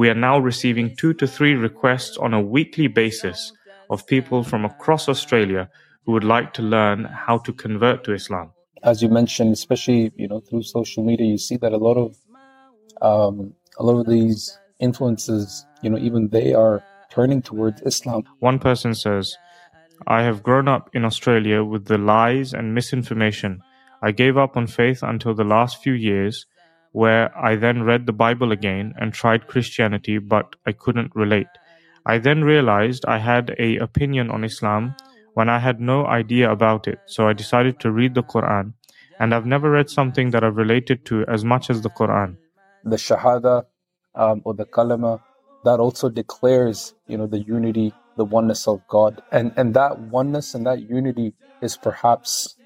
we are now receiving two to three requests on a weekly basis of people from across Australia who would like to learn how to convert to Islam. As you mentioned, especially you know through social media, you see that a lot of um, a lot of these influences, you know, even they are turning towards Islam. One person says, I have grown up in Australia with the lies and misinformation. I gave up on faith until the last few years, where I then read the Bible again and tried Christianity, but I couldn't relate. I then realized I had a opinion on Islam when I had no idea about it, so I decided to read the Quran, and I've never read something that I've related to as much as the Quran. The Shahada um, or the Kalima that also declares, you know, the unity, the oneness of God, and and that oneness and that unity is perhaps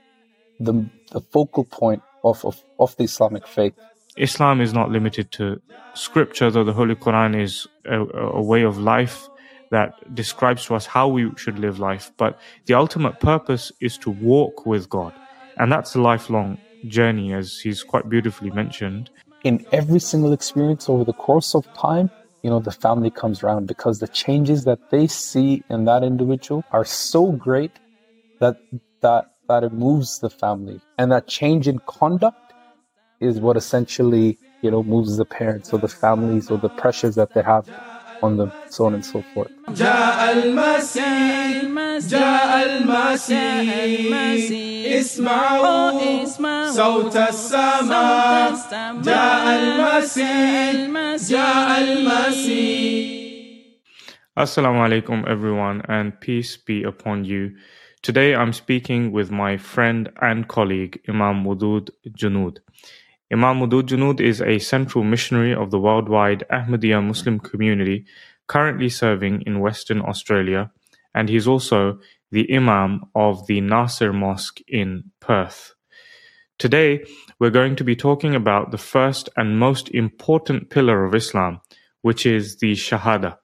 the the focal point of of, of the Islamic faith. Islam is not limited to scripture, though the Holy Quran is a, a way of life that describes to us how we should live life. But the ultimate purpose is to walk with God. And that's a lifelong journey, as he's quite beautifully mentioned. In every single experience over the course of time, you know, the family comes around because the changes that they see in that individual are so great that that that it moves the family. And that change in conduct is what essentially you know moves the parents or the families or the pressures that they have on them, so on and so forth. اسمعوا صوت Assalamu alaikum, everyone, and peace be upon you. Today I'm speaking with my friend and colleague, Imam Wadood Janud. Imam Janud is a central missionary of the worldwide Ahmadiyya Muslim community currently serving in Western Australia and he's also the Imam of the Nasir Mosque in Perth. Today, we're going to be talking about the first and most important pillar of Islam, which is the Shahada,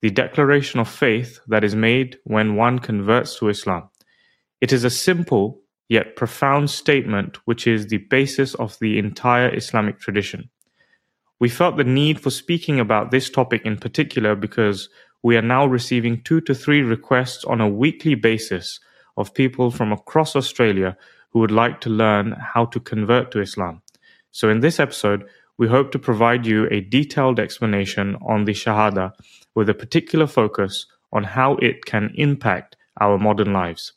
the declaration of faith that is made when one converts to Islam. It is a simple yet profound statement which is the basis of the entire Islamic tradition. We felt the need for speaking about this topic in particular because we are now receiving two to three requests on a weekly basis of people from across Australia who would like to learn how to convert to Islam. So, in this episode, we hope to provide you a detailed explanation on the Shahada with a particular focus on how it can impact our modern lives,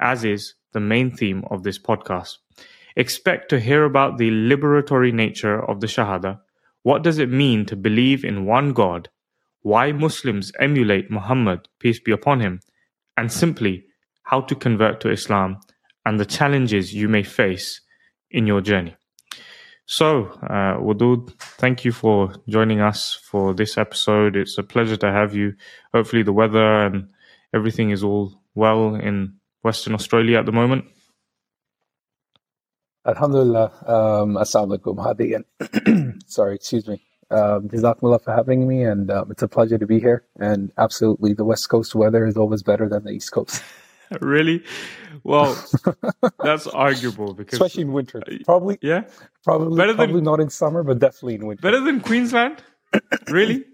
as is the main theme of this podcast. Expect to hear about the liberatory nature of the Shahada. What does it mean to believe in one God why Muslims emulate Muhammad, peace be upon him, and simply how to convert to Islam and the challenges you may face in your journey. So, uh, Wadood, thank you for joining us for this episode. It's a pleasure to have you. Hopefully, the weather and everything is all well in Western Australia at the moment. Alhamdulillah. Um, Assalamu alaikum. Hadi. Sorry, excuse me. Um, Jazakumullah for having me, and um, it's a pleasure to be here. And absolutely, the West Coast weather is always better than the East Coast. really? Well, that's arguable because especially in winter. Probably, yeah, probably better probably than, not in summer, but definitely in winter. Better than Queensland, really?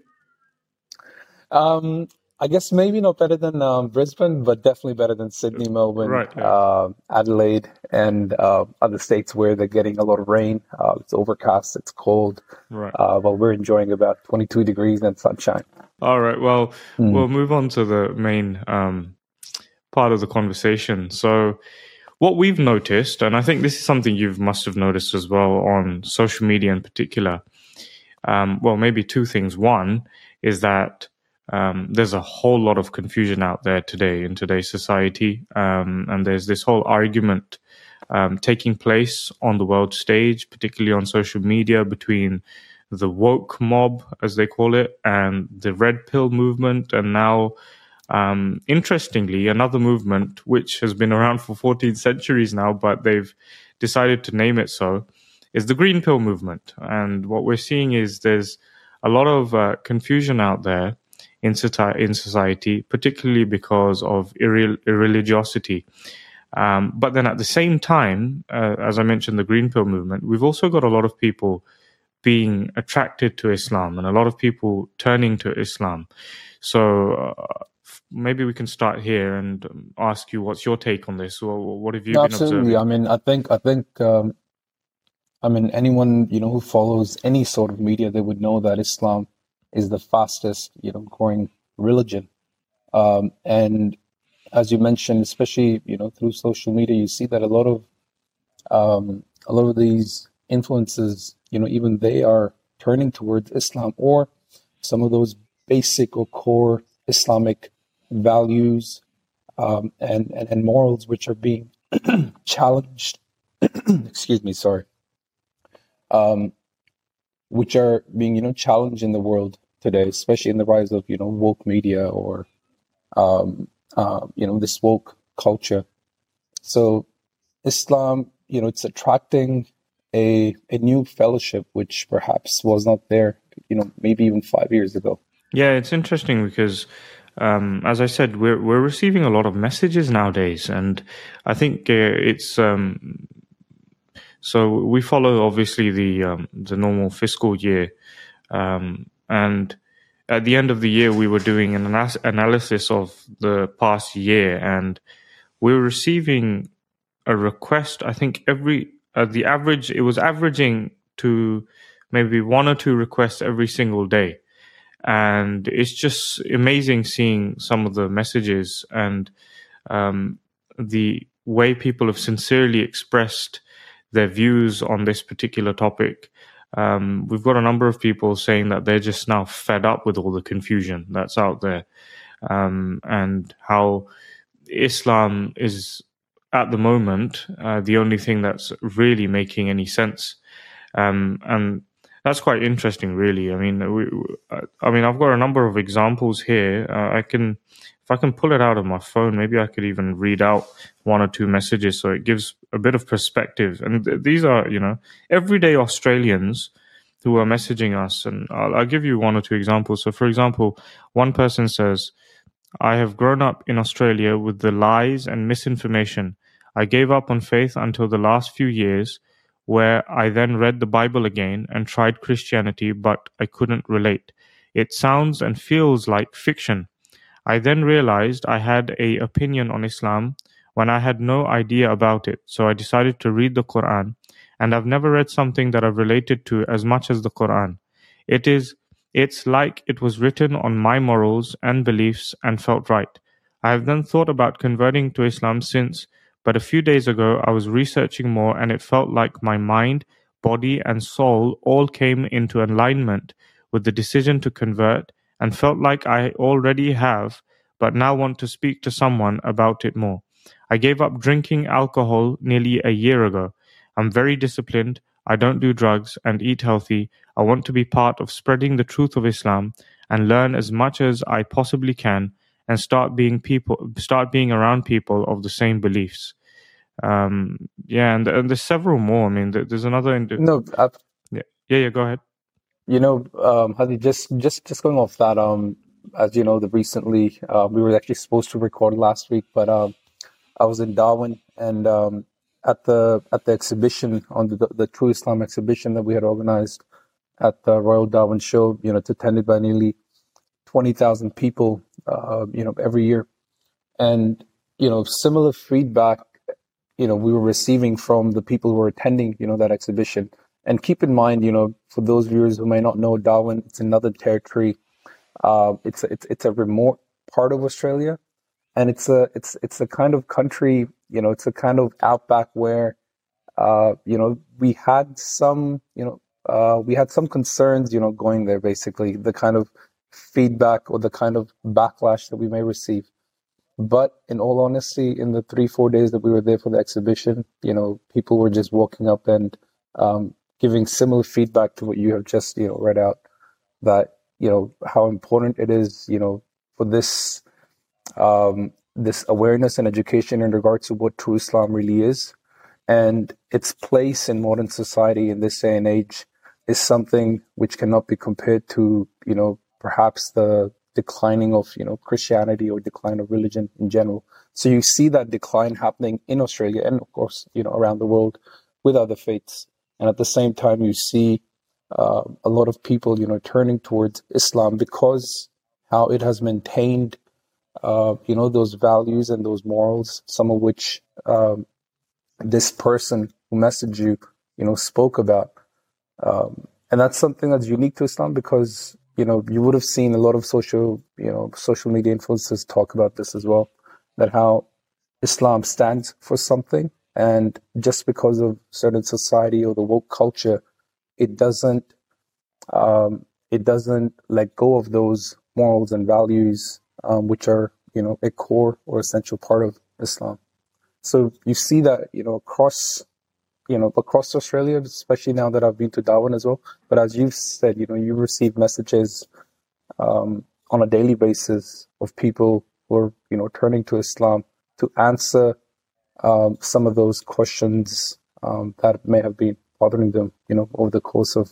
Um, I guess maybe not better than um, Brisbane, but definitely better than Sydney, Melbourne, right, yeah. uh, Adelaide, and uh, other states where they're getting a lot of rain. Uh, it's overcast, it's cold. Right. Uh, but we're enjoying about 22 degrees and sunshine. All right. Well, mm. we'll move on to the main um, part of the conversation. So, what we've noticed, and I think this is something you must have noticed as well on social media in particular. Um, well, maybe two things. One is that um, there's a whole lot of confusion out there today in today's society, um, and there's this whole argument um, taking place on the world stage, particularly on social media, between the woke mob, as they call it, and the red pill movement, and now. Um, interestingly, another movement which has been around for 14 centuries now, but they've decided to name it so, is the green pill movement. And what we're seeing is there's a lot of uh, confusion out there in, in society, particularly because of irre- irreligiosity. Um, but then at the same time, uh, as I mentioned, the Green Pill movement, we've also got a lot of people being attracted to Islam and a lot of people turning to Islam. So uh, maybe we can start here and um, ask you what's your take on this or what have you no, been absolutely. observing? I mean, I think I think um, I mean anyone you know who follows any sort of media, they would know that Islam is the fastest you know growing religion, um, and as you mentioned, especially you know through social media, you see that a lot of um, a lot of these influences, you know, even they are turning towards Islam or some of those basic or core Islamic values um, and, and, and morals which are being challenged. excuse me, sorry. Um, which are being you know challenged in the world today, especially in the rise of you know woke media or um, uh, you know this woke culture. So Islam, you know, it's attracting a a new fellowship which perhaps was not there, you know, maybe even five years ago. Yeah, it's interesting because um, as I said, we're we're receiving a lot of messages nowadays, and I think uh, it's um, so we follow obviously the um, the normal fiscal year, um, and at the end of the year we were doing an ana- analysis of the past year, and we we're receiving a request. I think every uh, the average it was averaging to maybe one or two requests every single day and it's just amazing seeing some of the messages and um, the way people have sincerely expressed their views on this particular topic. Um, we've got a number of people saying that they're just now fed up with all the confusion that's out there, um, and how Islam is at the moment uh, the only thing that's really making any sense. Um, and that's quite interesting, really. I mean, we, I mean, I've got a number of examples here. Uh, I can, if I can pull it out of my phone, maybe I could even read out one or two messages, so it gives a bit of perspective. And th- these are, you know, everyday Australians who are messaging us, and I'll, I'll give you one or two examples. So, for example, one person says, "I have grown up in Australia with the lies and misinformation. I gave up on faith until the last few years." where I then read the Bible again and tried Christianity, but I couldn't relate. It sounds and feels like fiction. I then realized I had a opinion on Islam when I had no idea about it, so I decided to read the Quran, and I've never read something that I've related to as much as the Quran. It is it's like it was written on my morals and beliefs and felt right. I have then thought about converting to Islam since but a few days ago, I was researching more and it felt like my mind, body, and soul all came into alignment with the decision to convert and felt like I already have, but now want to speak to someone about it more. I gave up drinking alcohol nearly a year ago. I'm very disciplined. I don't do drugs and eat healthy. I want to be part of spreading the truth of Islam and learn as much as I possibly can and start being people start being around people of the same beliefs um yeah and, and there's several more i mean there's another no I've, yeah yeah yeah go ahead you know um Hadi, just just just going off that um as you know the recently uh, we were actually supposed to record last week but um i was in darwin and um at the at the exhibition on the the true islam exhibition that we had organized at the royal darwin show you know it's attended by nearly 20,000 people uh, you know every year. And you know similar feedback you know we were receiving from the people who were attending you know that exhibition and keep in mind you know for those viewers who may not know darwin it's another territory uh, it's it's it's a remote part of australia. And it's a it's it's a kind of country you know it's a kind of outback where uh, you know we had some you know uh, we had some concerns you know going there basically the kind of feedback or the kind of backlash that we may receive. But in all honesty, in the three, four days that we were there for the exhibition, you know, people were just walking up and um, giving similar feedback to what you have just, you know, read out that, you know, how important it is, you know, for this, um, this awareness and education in regards to what true Islam really is and its place in modern society in this day and age is something which cannot be compared to, you know, perhaps the declining of you know Christianity or decline of religion in general. So you see that decline happening in Australia and of course you know around the world with other faiths. And at the same time, you see uh, a lot of people, you know, turning towards Islam because how it has maintained, uh, you know, those values and those morals, some of which um, this person who messaged you, you know, spoke about. Um, and that's something that's unique to Islam because, you know, you would have seen a lot of social, you know, social media influencers talk about this as well, that how Islam stands for something. And just because of certain society or the woke culture, it doesn't um, it doesn't let go of those morals and values um, which are you know a core or essential part of Islam. So you see that you know across you know across Australia, especially now that I've been to Darwin as well. But as you've said, you know you receive messages um, on a daily basis of people who are you know turning to Islam to answer um, some of those questions um, that may have been bothering them, you know, over the course of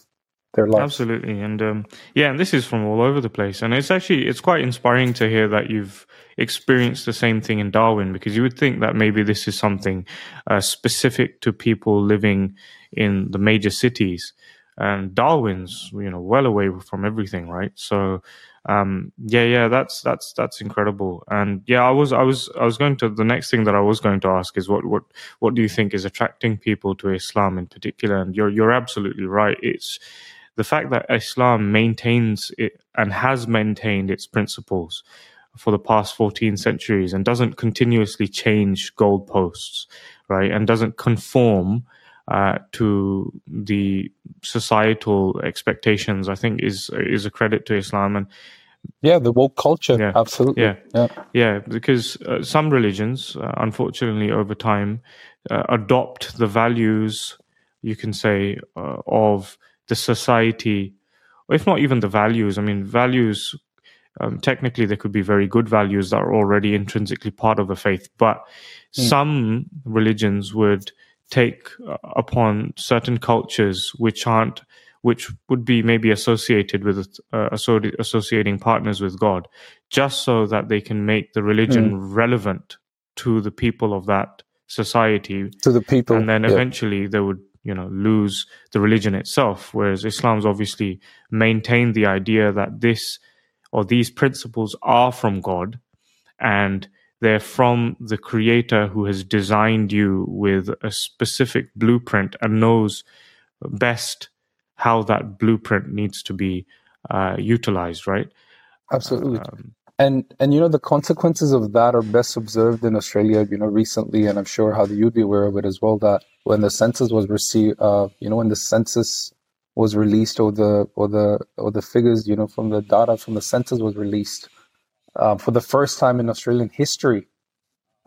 their life. Absolutely, and um, yeah, and this is from all over the place, and it's actually it's quite inspiring to hear that you've experienced the same thing in Darwin, because you would think that maybe this is something uh, specific to people living in the major cities, and Darwin's you know well away from everything, right? So. Um, yeah, yeah, that's that's that's incredible, and yeah, I was I was I was going to the next thing that I was going to ask is what what what do you think is attracting people to Islam in particular? And you're you're absolutely right. It's the fact that Islam maintains it and has maintained its principles for the past 14 centuries and doesn't continuously change goalposts, right? And doesn't conform uh, to the societal expectations, I think is is a credit to Islam. And yeah, the woke culture, yeah, absolutely. Yeah, yeah, yeah because uh, some religions, uh, unfortunately, over time, uh, adopt the values, you can say, uh, of the society, if not even the values. I mean, values. Um, technically, there could be very good values that are already intrinsically part of a faith, but mm. some religions would take uh, upon certain cultures which aren't which would be maybe associated with uh, associating partners with God, just so that they can make the religion mm. relevant to the people of that society. To the people, and then yeah. eventually they would you know lose the religion itself whereas islam's obviously maintained the idea that this or these principles are from god and they're from the creator who has designed you with a specific blueprint and knows best how that blueprint needs to be uh, utilized right absolutely um, and and you know the consequences of that are best observed in Australia. You know recently, and I'm sure how you'd be aware of it as well. That when the census was received, uh, you know when the census was released, or the or the or the figures, you know, from the data from the census was released uh, for the first time in Australian history.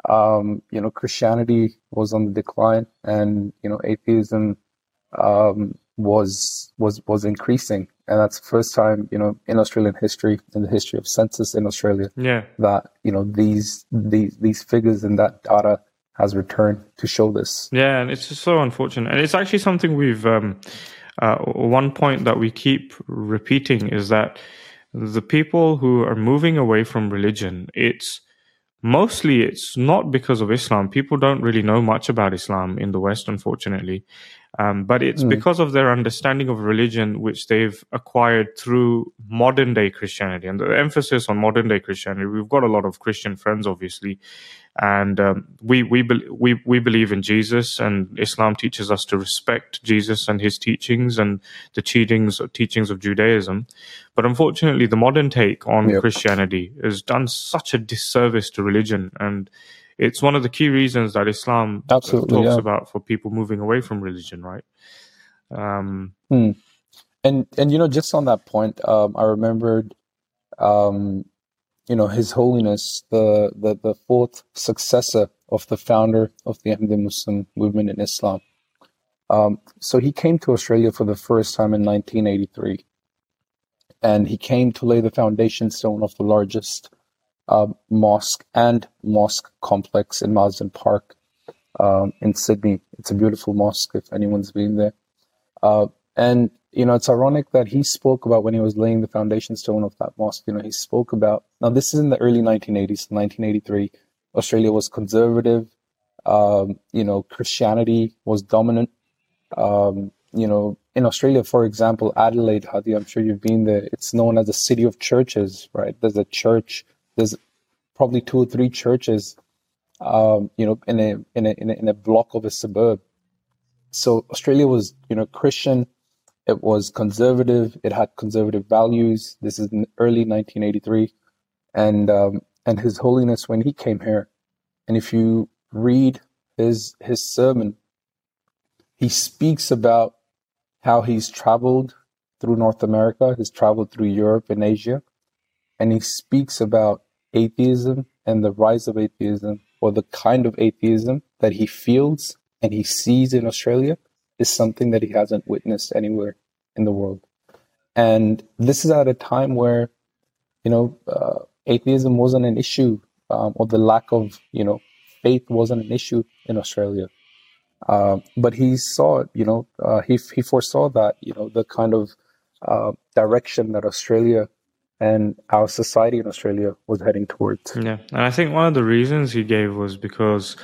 Um, you know, Christianity was on the decline, and you know, atheism um, was was was increasing and that's the first time you know in Australian history, in the history of census in Australia, yeah, that you know these these these figures and that data has returned to show this. Yeah, and it's just so unfortunate, and it's actually something we've. Um, uh, one point that we keep repeating is that the people who are moving away from religion, it's mostly it's not because of Islam. People don't really know much about Islam in the West, unfortunately. Um, but it's mm. because of their understanding of religion, which they've acquired through modern day Christianity. And the emphasis on modern day Christianity, we've got a lot of Christian friends, obviously, and um, we we be- we we believe in Jesus, and Islam teaches us to respect Jesus and his teachings and the teachings teachings of Judaism. But unfortunately, the modern take on yep. Christianity has done such a disservice to religion and it's one of the key reasons that Islam Absolutely, talks yeah. about for people moving away from religion, right? Um, hmm. And and you know, just on that point, um, I remembered, um, you know, His Holiness, the, the the fourth successor of the founder of the Ahmadi Muslim movement in Islam. Um, so he came to Australia for the first time in 1983, and he came to lay the foundation stone of the largest uh, mosque and mosque complex in Marsden Park um, in Sydney. It's a beautiful mosque if anyone's been there. Uh, and, you know, it's ironic that he spoke about when he was laying the foundation stone of that mosque, you know, he spoke about, now this is in the early 1980s, 1983. Australia was conservative. Um, you know, Christianity was dominant. Um, you know, in Australia, for example, Adelaide, Hadi, I'm sure you've been there. It's known as the city of churches, right? There's a church. There's probably two or three churches, um, you know, in a, in a in a in a block of a suburb. So Australia was, you know, Christian. It was conservative. It had conservative values. This is in early 1983, and um, and His Holiness when he came here, and if you read his his sermon, he speaks about how he's traveled through North America, he's traveled through Europe and Asia, and he speaks about atheism and the rise of atheism or the kind of atheism that he feels and he sees in Australia is something that he hasn't witnessed anywhere in the world. And this is at a time where, you know, uh, atheism wasn't an issue, um, or the lack of, you know, faith wasn't an issue in Australia. Uh, but he saw it, you know, uh, he, he foresaw that, you know, the kind of uh, direction that Australia and our society in Australia was heading towards. Yeah. And I think one of the reasons he gave was because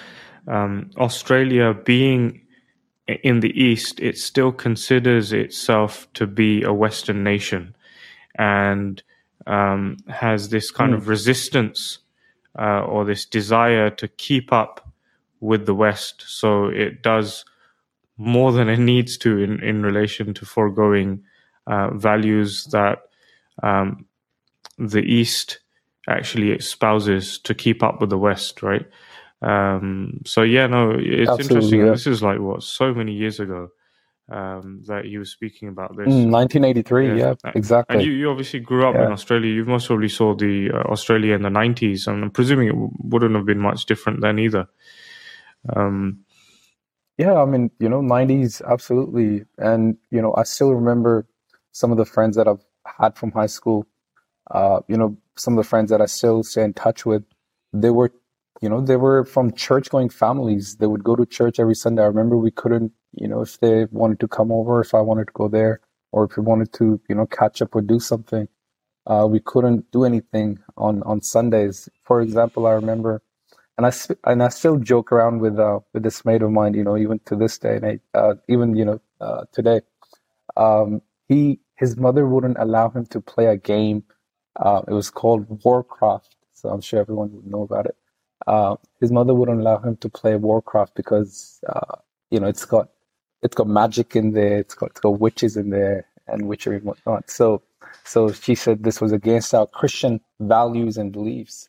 um, Australia being in the East, it still considers itself to be a Western nation and um, has this kind mm. of resistance uh, or this desire to keep up with the West. So it does more than it needs to in, in relation to foregoing uh, values that um, the East actually espouses to keep up with the West, right? Um, so yeah, no, it's Absolutely, interesting. Yeah. This is like what so many years ago um, that you were speaking about this. Mm, 1983, yeah, yeah, exactly. And you, you obviously grew up yeah. in Australia. You most probably saw the uh, Australia in the 90s, and I'm presuming it wouldn't have been much different then either. Um, yeah, I mean, you know, 90s, absolutely. And, you know, I still remember some of the friends that I've had from high school. Uh, you know, some of the friends that I still stay in touch with, they were, you know, they were from church going families. They would go to church every Sunday. I remember we couldn't, you know, if they wanted to come over, if I wanted to go there, or if we wanted to, you know, catch up or do something, uh, we couldn't do anything on, on Sundays. For example, I remember and I and I still joke around with uh, with this mate of mine, you know, even to this day, and uh, even you know uh, today, um, he his mother wouldn't allow him to play a game. Uh, it was called Warcraft, so I'm sure everyone would know about it. Uh, his mother wouldn't allow him to play Warcraft because uh, you know it's got it's got magic in there, it's got it's got witches in there and witchery and whatnot. So so she said this was against our Christian values and beliefs.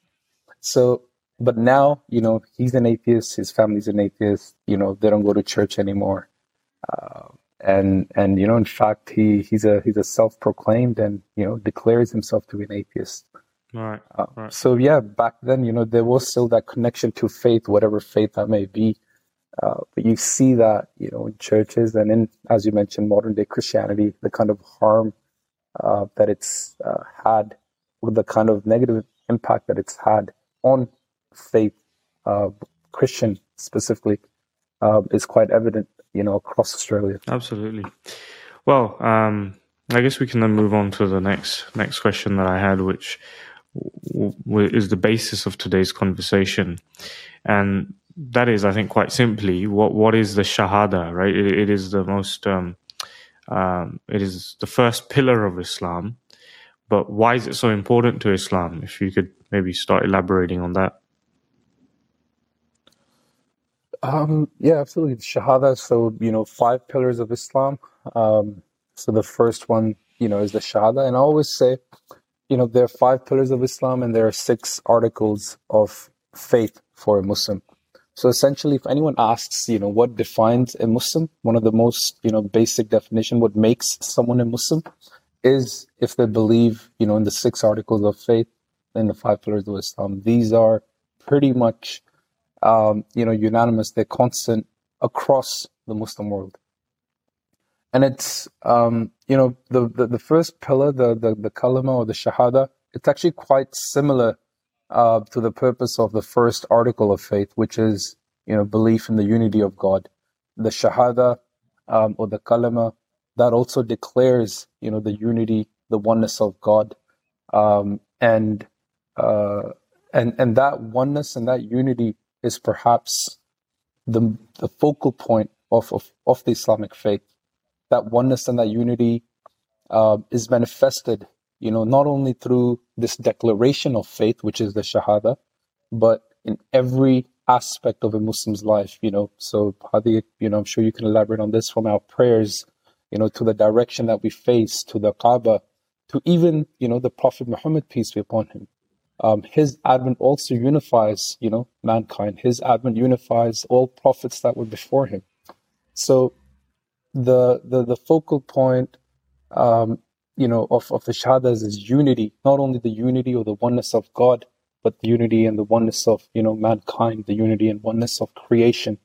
So but now, you know, he's an atheist. His family's an atheist. You know, they don't go to church anymore. Uh, and and you know, in fact, he he's a he's a self-proclaimed and you know declares himself to be an atheist. Right, uh, right. So yeah, back then, you know, there was still that connection to faith, whatever faith that may be. Uh, but you see that, you know, in churches and in, as you mentioned, modern day Christianity, the kind of harm uh, that it's uh, had, with the kind of negative impact that it's had on faith, uh, Christian specifically, uh, is quite evident, you know, across Australia. Absolutely. Well, um, I guess we can then move on to the next next question that I had, which is the basis of today's conversation, and that is, I think, quite simply, what what is the Shahada? Right? it, it is the most, um, um, it is the first pillar of Islam. But why is it so important to Islam? If you could maybe start elaborating on that. Um, yeah, absolutely. Shahada. So, you know, five pillars of Islam. Um, so the first one, you know, is the Shahada. And I always say, you know, there are five pillars of Islam and there are six articles of faith for a Muslim. So essentially, if anyone asks, you know, what defines a Muslim, one of the most, you know, basic definition, what makes someone a Muslim is if they believe, you know, in the six articles of faith, in the five pillars of Islam. These are pretty much um, you know, unanimous. They're constant across the Muslim world. And it's, um, you know, the, the, the, first pillar, the, the, the kalima or the shahada, it's actually quite similar uh, to the purpose of the first article of faith, which is, you know, belief in the unity of God. The shahada um, or the kalima, that also declares, you know, the unity, the oneness of God. Um, and, uh, and, and that oneness and that unity is perhaps the, the focal point of, of, of the Islamic faith. That oneness and that unity uh, is manifested, you know, not only through this declaration of faith, which is the Shahada, but in every aspect of a Muslim's life, you know. So, Hadi, you know, I'm sure you can elaborate on this from our prayers, you know, to the direction that we face, to the Kaaba, to even, you know, the Prophet Muhammad, peace be upon him. Um, his advent also unifies, you know, mankind. His advent unifies all prophets that were before him. So, the the, the focal point, um, you know, of, of the Shahadas is unity, not only the unity or the oneness of God, but the unity and the oneness of you know mankind, the unity and oneness of creation,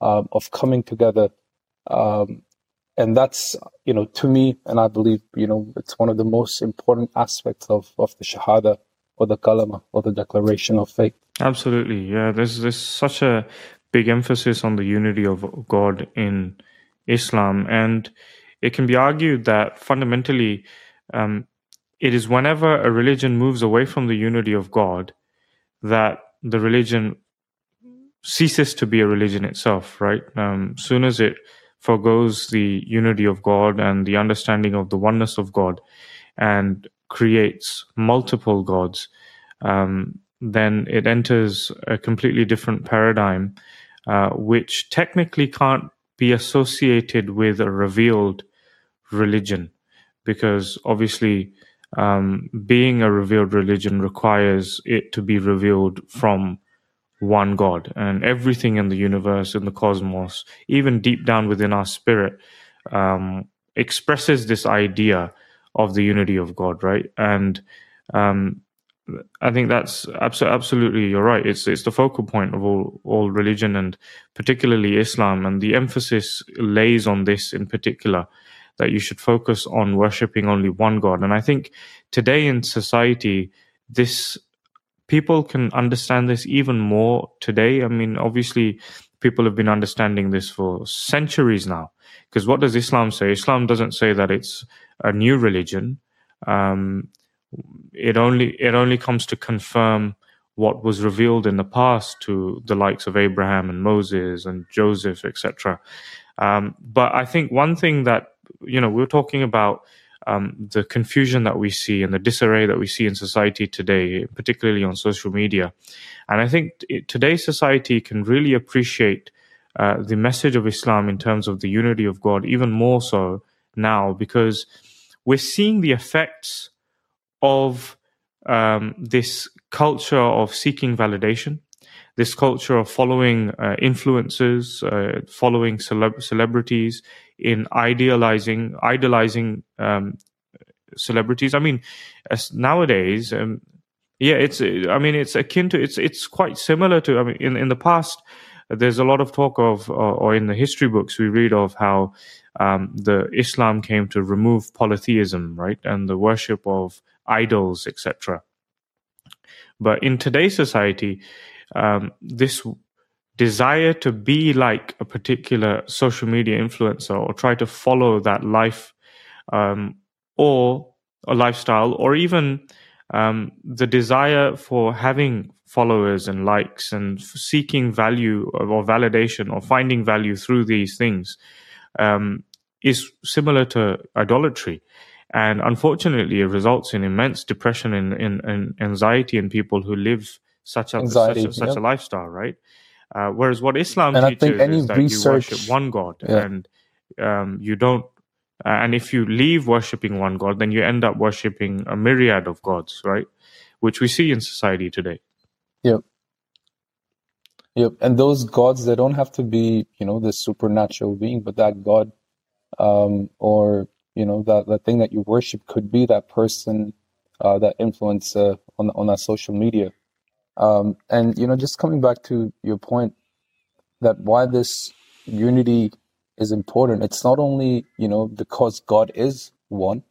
um, of coming together, um, and that's you know to me, and I believe you know it's one of the most important aspects of of the Shahada or the Kalima or the Declaration of Faith. Absolutely, yeah. There's there's such a big emphasis on the unity of God in Islam, and it can be argued that fundamentally. Um, it is whenever a religion moves away from the unity of God that the religion ceases to be a religion itself, right? Um, soon as it forgoes the unity of God and the understanding of the oneness of God and creates multiple gods, um, then it enters a completely different paradigm, uh, which technically can't be associated with a revealed religion, because obviously um, being a revealed religion requires it to be revealed from one God. And everything in the universe, in the cosmos, even deep down within our spirit, um, expresses this idea of the unity of God, right? And um, I think that's absolutely you're right. It's it's the focal point of all all religion and particularly Islam, and the emphasis lays on this in particular that you should focus on worshiping only one God. And I think today in society, this people can understand this even more today. I mean, obviously, people have been understanding this for centuries now. Because what does Islam say? Islam doesn't say that it's a new religion. Um, it only it only comes to confirm what was revealed in the past to the likes of Abraham and Moses and Joseph, etc. Um, but I think one thing that you know, we're talking about um, the confusion that we see and the disarray that we see in society today, particularly on social media. And I think it, today's society can really appreciate uh, the message of Islam in terms of the unity of God even more so now because we're seeing the effects of um, this culture of seeking validation this culture of following uh, influencers, uh, following celeb- celebrities, in idealizing idolizing um, celebrities. I mean, as nowadays, um, yeah, it's. I mean, it's akin to. It's it's quite similar to. I mean, in in the past, there's a lot of talk of, or, or in the history books we read of how um, the Islam came to remove polytheism, right, and the worship of idols, etc. But in today's society, um, this desire to be like a particular social media influencer or try to follow that life um, or a lifestyle or even um, the desire for having followers and likes and seeking value or validation or finding value through these things um, is similar to idolatry and unfortunately it results in immense depression and, and, and anxiety in people who live such a Anxiety, such, a, such a lifestyle, right? Uh, whereas what Islam and teaches is that research, you worship one God, yeah. and um, you don't. Uh, and if you leave worshiping one God, then you end up worshiping a myriad of gods, right? Which we see in society today. Yep. Yep. And those gods, they don't have to be, you know, this supernatural being, but that God, um, or you know, that that thing that you worship could be that person, uh, that influencer on on that social media um, and you know, just coming back to your point that why this unity is important. It's not only you know because God is one.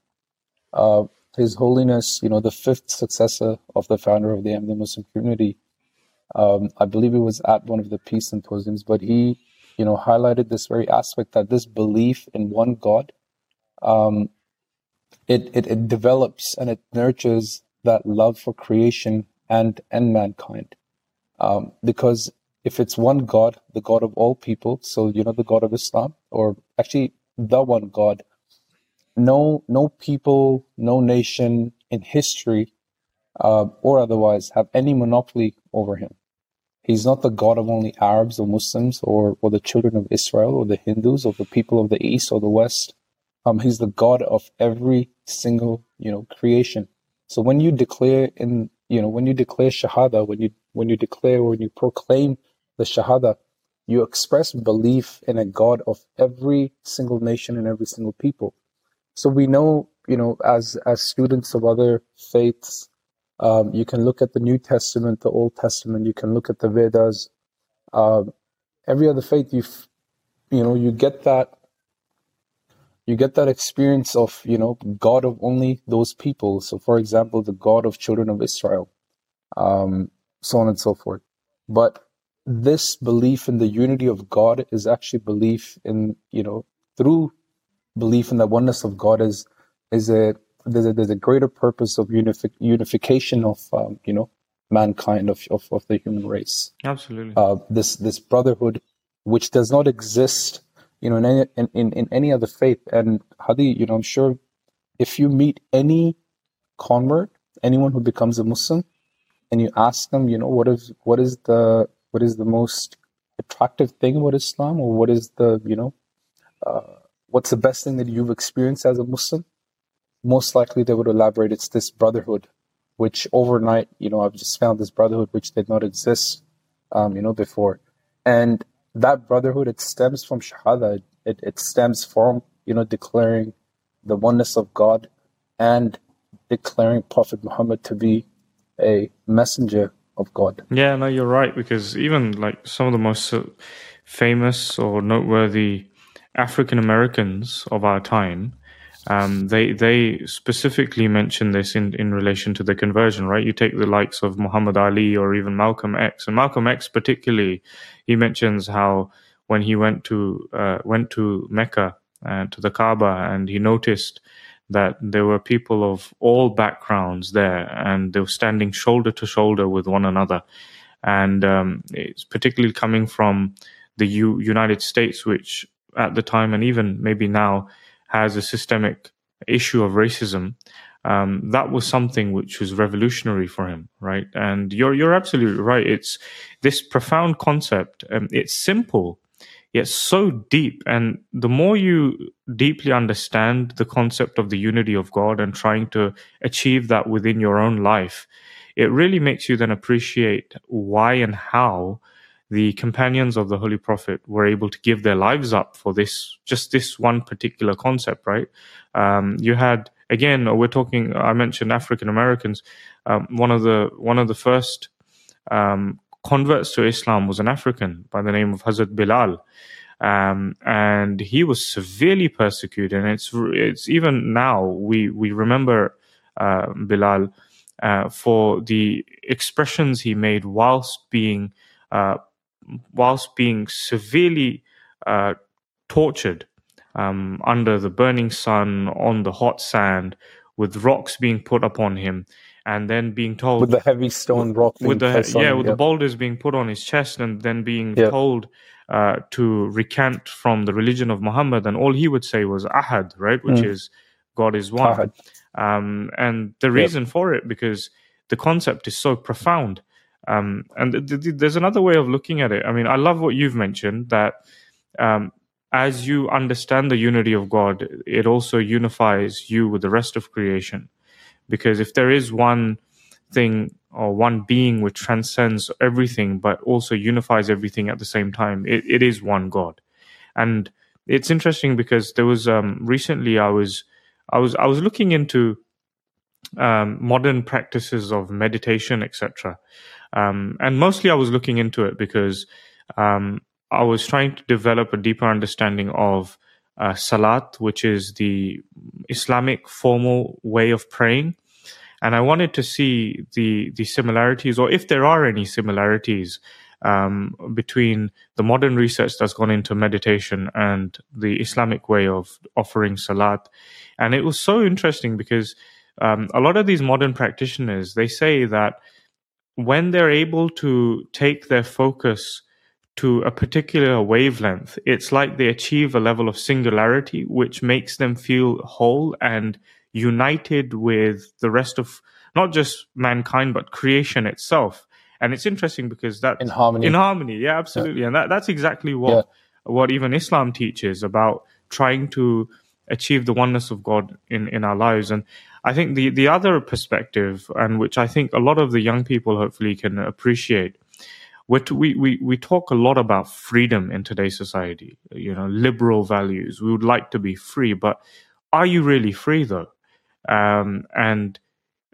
Uh, His Holiness, you know, the fifth successor of the founder of the Ahmadi Muslim community, um, I believe it was at one of the peace symposiums, but he, you know, highlighted this very aspect that this belief in one God, um, it, it it develops and it nurtures that love for creation and and mankind. Um, because if it's one God, the God of all people, so you know the God of Islam, or actually the one God. No, no people, no nation in history uh, or otherwise have any monopoly over him. He's not the God of only Arabs or Muslims or, or the children of Israel or the Hindus or the people of the East or the West. Um, he's the God of every single, you know, creation. So when you declare in, you know, when you declare Shahada, when you, when you declare, when you proclaim the Shahada, you express belief in a God of every single nation and every single people. So we know, you know, as, as students of other faiths, um, you can look at the New Testament, the Old Testament, you can look at the Vedas, uh, every other faith, you, you know, you get that you get that experience of you know god of only those people. So for example the god of children of israel um, so on and so forth. But this belief in the unity of god is actually belief in you know through belief in the oneness of god is is a there's a, there's a greater purpose of unifi- unification of um, you know mankind of, of, of the human race. Absolutely. Uh, this this brotherhood which does not exist you know, in any, in, in, any other faith. And Hadi, you know, I'm sure if you meet any convert, anyone who becomes a Muslim, and you ask them, you know, what is what is the what is the most attractive thing about Islam, or what is the you know, uh, what's the best thing that you've experienced as a Muslim? Most likely, they would elaborate. It's this brotherhood, which overnight, you know, I've just found this brotherhood which did not exist, um, you know, before, and that brotherhood it stems from shahada. It, it stems from you know declaring the oneness of god and declaring prophet muhammad to be a messenger of god. Yeah no you're right because even like some of the most uh, famous or noteworthy african americans of our time um, they they specifically mention this in, in relation to the conversion, right? You take the likes of Muhammad Ali or even Malcolm X, and Malcolm X particularly, he mentions how when he went to uh, went to Mecca uh, to the Kaaba and he noticed that there were people of all backgrounds there, and they were standing shoulder to shoulder with one another, and um, it's particularly coming from the U- United States, which at the time and even maybe now has a systemic issue of racism, um, that was something which was revolutionary for him, right? And you're you're absolutely right. It's this profound concept. Um, it's simple, yet so deep. And the more you deeply understand the concept of the unity of God and trying to achieve that within your own life, it really makes you then appreciate why and how the companions of the Holy Prophet were able to give their lives up for this, just this one particular concept, right? Um, you had again, we're talking. I mentioned African Americans. Um, one of the one of the first um, converts to Islam was an African by the name of Hazrat Bilal. Um, and he was severely persecuted. And it's it's even now we we remember uh, Bilal uh, for the expressions he made whilst being uh, whilst being severely uh, tortured um, under the burning sun on the hot sand, with rocks being put upon him, and then being told with the heavy stone rock with the yeah with the boulders being put on his chest, and then being told uh, to recant from the religion of Muhammad, and all he would say was Ahad, right, which mm. is God is one. Um, and the reason for it because the concept is so profound um, and th- th- there's another way of looking at it. I mean, I love what you've mentioned that um, as you understand the unity of God, it also unifies you with the rest of creation. Because if there is one thing or one being which transcends everything, but also unifies everything at the same time, it, it is one God. And it's interesting because there was um, recently I was I was I was looking into um, modern practices of meditation, etc. Um, and mostly I was looking into it because um, I was trying to develop a deeper understanding of uh, Salat, which is the Islamic formal way of praying. And I wanted to see the, the similarities, or if there are any similarities, um, between the modern research that's gone into meditation and the Islamic way of offering Salat. And it was so interesting because um, a lot of these modern practitioners they say that when they're able to take their focus to a particular wavelength, it's like they achieve a level of singularity which makes them feel whole and united with the rest of not just mankind but creation itself. And it's interesting because that in harmony, in harmony, yeah, absolutely, yeah. and that that's exactly what yeah. what even Islam teaches about trying to achieve the oneness of God in in our lives. And I think the the other perspective, and which I think a lot of the young people hopefully can appreciate, we, we, we talk a lot about freedom in today's society, you know, liberal values. We would like to be free, but are you really free though? Um, and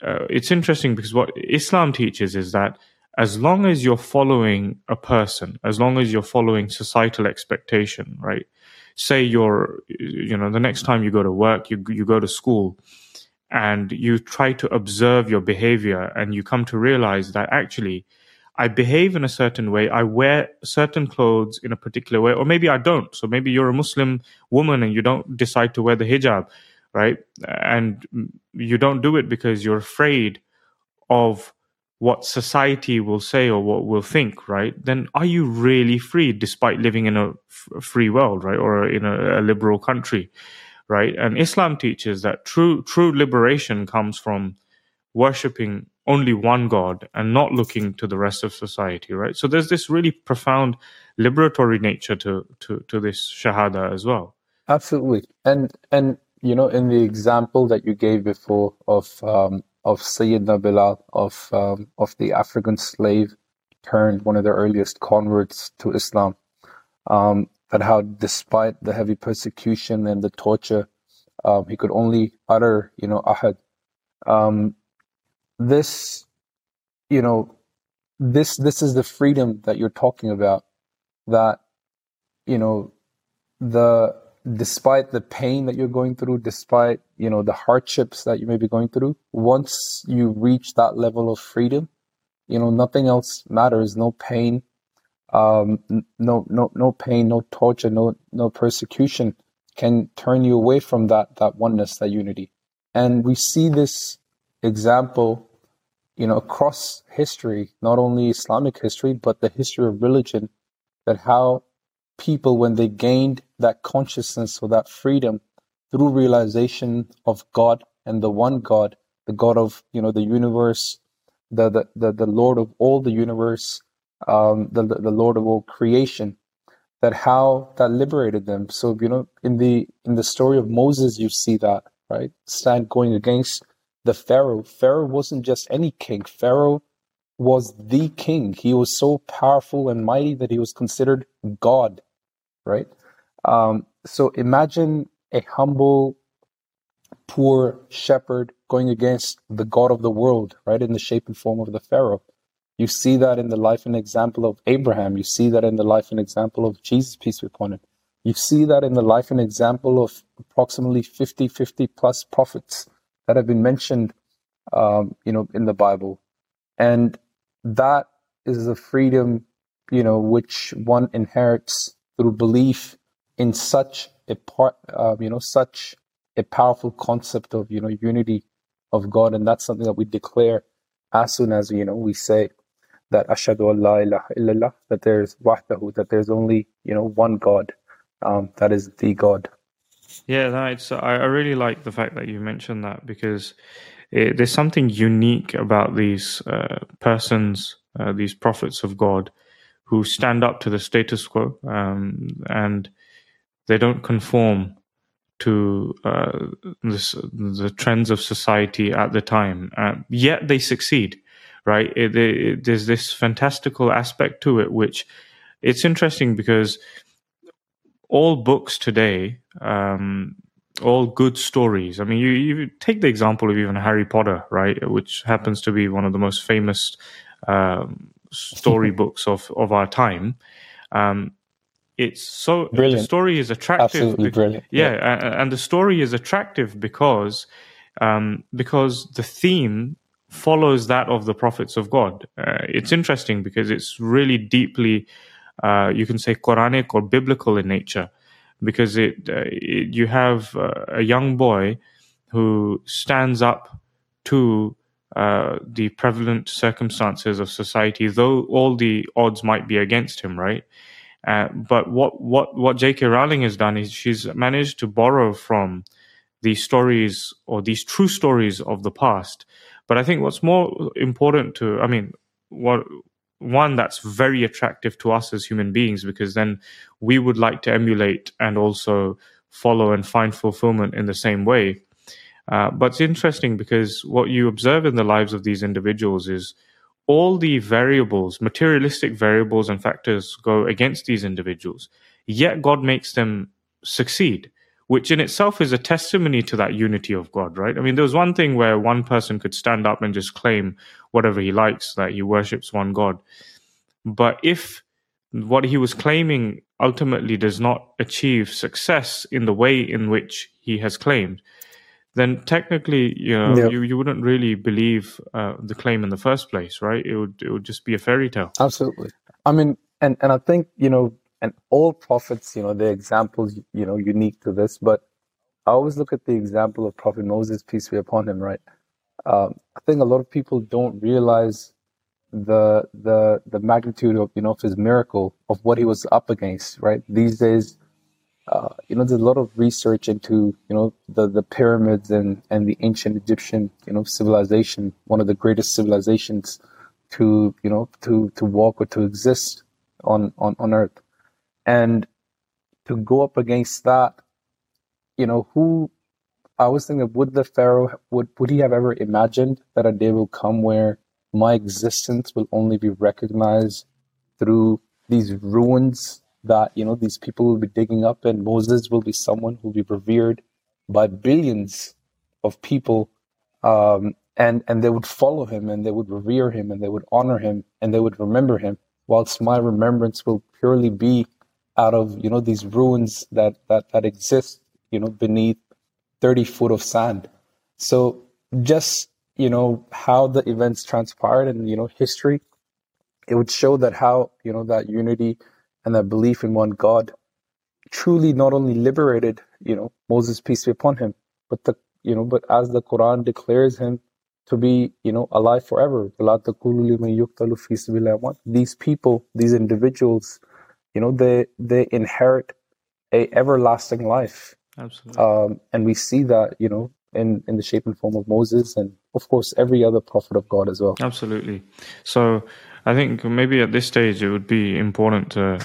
uh, it's interesting because what Islam teaches is that as long as you're following a person, as long as you're following societal expectation, right? Say you're, you know, the next time you go to work, you you go to school, and you try to observe your behavior, and you come to realize that actually I behave in a certain way. I wear certain clothes in a particular way, or maybe I don't. So maybe you're a Muslim woman and you don't decide to wear the hijab, right? And you don't do it because you're afraid of what society will say or what will think, right? Then are you really free despite living in a f- free world, right? Or in a, a liberal country, right? And Islam teaches that true, true liberation comes from worshipping only one God and not looking to the rest of society, right? So there's this really profound liberatory nature to to to this shahada as well. Absolutely, and and you know, in the example that you gave before of um, of Sayyidina Bilal of um, of the African slave turned one of the earliest converts to Islam, um, that how despite the heavy persecution and the torture, um, he could only utter you know ahad. Um, this, you know, this this is the freedom that you're talking about. That, you know, the despite the pain that you're going through, despite you know the hardships that you may be going through, once you reach that level of freedom, you know nothing else matters. No pain, um, no no no pain, no torture, no no persecution can turn you away from that that oneness, that unity. And we see this example you know, across history, not only Islamic history, but the history of religion, that how people, when they gained that consciousness or that freedom through realization of God and the one God, the God of, you know, the universe, the, the, the, the Lord of all the universe, um, the, the Lord of all creation, that how that liberated them. So, you know, in the, in the story of Moses, you see that, right? Stand going against the Pharaoh. Pharaoh wasn't just any king. Pharaoh was the king. He was so powerful and mighty that he was considered God, right? Um, so imagine a humble, poor shepherd going against the God of the world, right, in the shape and form of the Pharaoh. You see that in the life and example of Abraham. You see that in the life and example of Jesus, peace be upon him. You see that in the life and example of approximately 50, 50 plus prophets that have been mentioned, um, you know, in the Bible, and that is the freedom, you know, which one inherits through belief in such a part, uh, you know, such a powerful concept of you know unity of God, and that's something that we declare as soon as you know we say that ashadu Allah ilaha illallah, that there's wahdahu, that there's only you know one God, um, that is the God. Yeah, no, it's. I, I really like the fact that you mentioned that because it, there's something unique about these uh, persons, uh, these prophets of God, who stand up to the status quo um, and they don't conform to uh, this, the trends of society at the time. Uh, yet they succeed, right? It, it, there's this fantastical aspect to it, which it's interesting because all books today, um, all good stories. I mean, you, you take the example of even Harry Potter, right, which happens to be one of the most famous um, storybooks of of our time. Um, it's so brilliant. the story is attractive. Absolutely because, brilliant. Yeah, yeah. And, and, the story is attractive because um, because the theme follows that of the prophets of God. Uh, it's interesting because it's really deeply uh, you can say Quranic or biblical in nature, because it, uh, it you have uh, a young boy who stands up to uh, the prevalent circumstances of society, though all the odds might be against him, right? Uh, but what what what J.K. Rowling has done is she's managed to borrow from these stories or these true stories of the past. But I think what's more important to, I mean, what one that's very attractive to us as human beings because then we would like to emulate and also follow and find fulfillment in the same way. Uh, but it's interesting because what you observe in the lives of these individuals is all the variables, materialistic variables and factors go against these individuals, yet God makes them succeed which in itself is a testimony to that unity of God, right? I mean, there was one thing where one person could stand up and just claim whatever he likes, that he worships one God. But if what he was claiming ultimately does not achieve success in the way in which he has claimed, then technically, you know, yep. you, you wouldn't really believe uh, the claim in the first place, right? It would it would just be a fairy tale. Absolutely. I mean, and and I think you know and all prophets, you know, they're examples, you know, unique to this. But I always look at the example of Prophet Moses, peace be upon him, right? Um, I think a lot of people don't realize the the the magnitude of you know of his miracle of what he was up against, right? These days, uh, you know, there's a lot of research into you know the the pyramids and and the ancient Egyptian you know civilization, one of the greatest civilizations to you know to to walk or to exist on on on earth and to go up against that, you know, who I was thinking, would the Pharaoh would would he have ever imagined that a day will come where my existence will only be recognized through these ruins that you know these people will be digging up, and Moses will be someone who will be revered by billions of people, um, and and they would follow him, and they would revere him, and they would honor him, and they would remember him. Whilst my remembrance will purely be out of you know these ruins that that that exist you know beneath 30 foot of sand. So just you know how the events transpired and you know history it would show that how you know that unity and that belief in one god truly not only liberated you know moses peace be upon him but the you know but as the quran declares him to be you know alive forever. These people these individuals you know they they inherit a everlasting life. Absolutely. Um, and we see that you know in in the shape and form of moses and of course every other prophet of god as well. Absolutely. So i think maybe at this stage it would be important to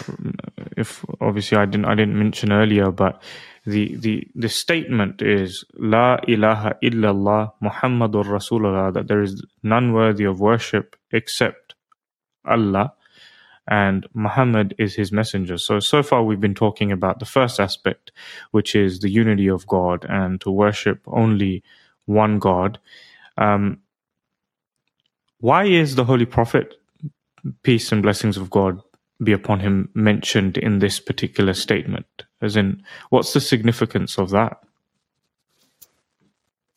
if obviously i didn't i didn't mention earlier but the the the statement is la ilaha illallah muhammadur rasulullah that there is none worthy of worship except allah and Muhammad is his messenger. So, so far we've been talking about the first aspect, which is the unity of God and to worship only one God. Um, why is the Holy Prophet, peace and blessings of God be upon him, mentioned in this particular statement? As in, what's the significance of that?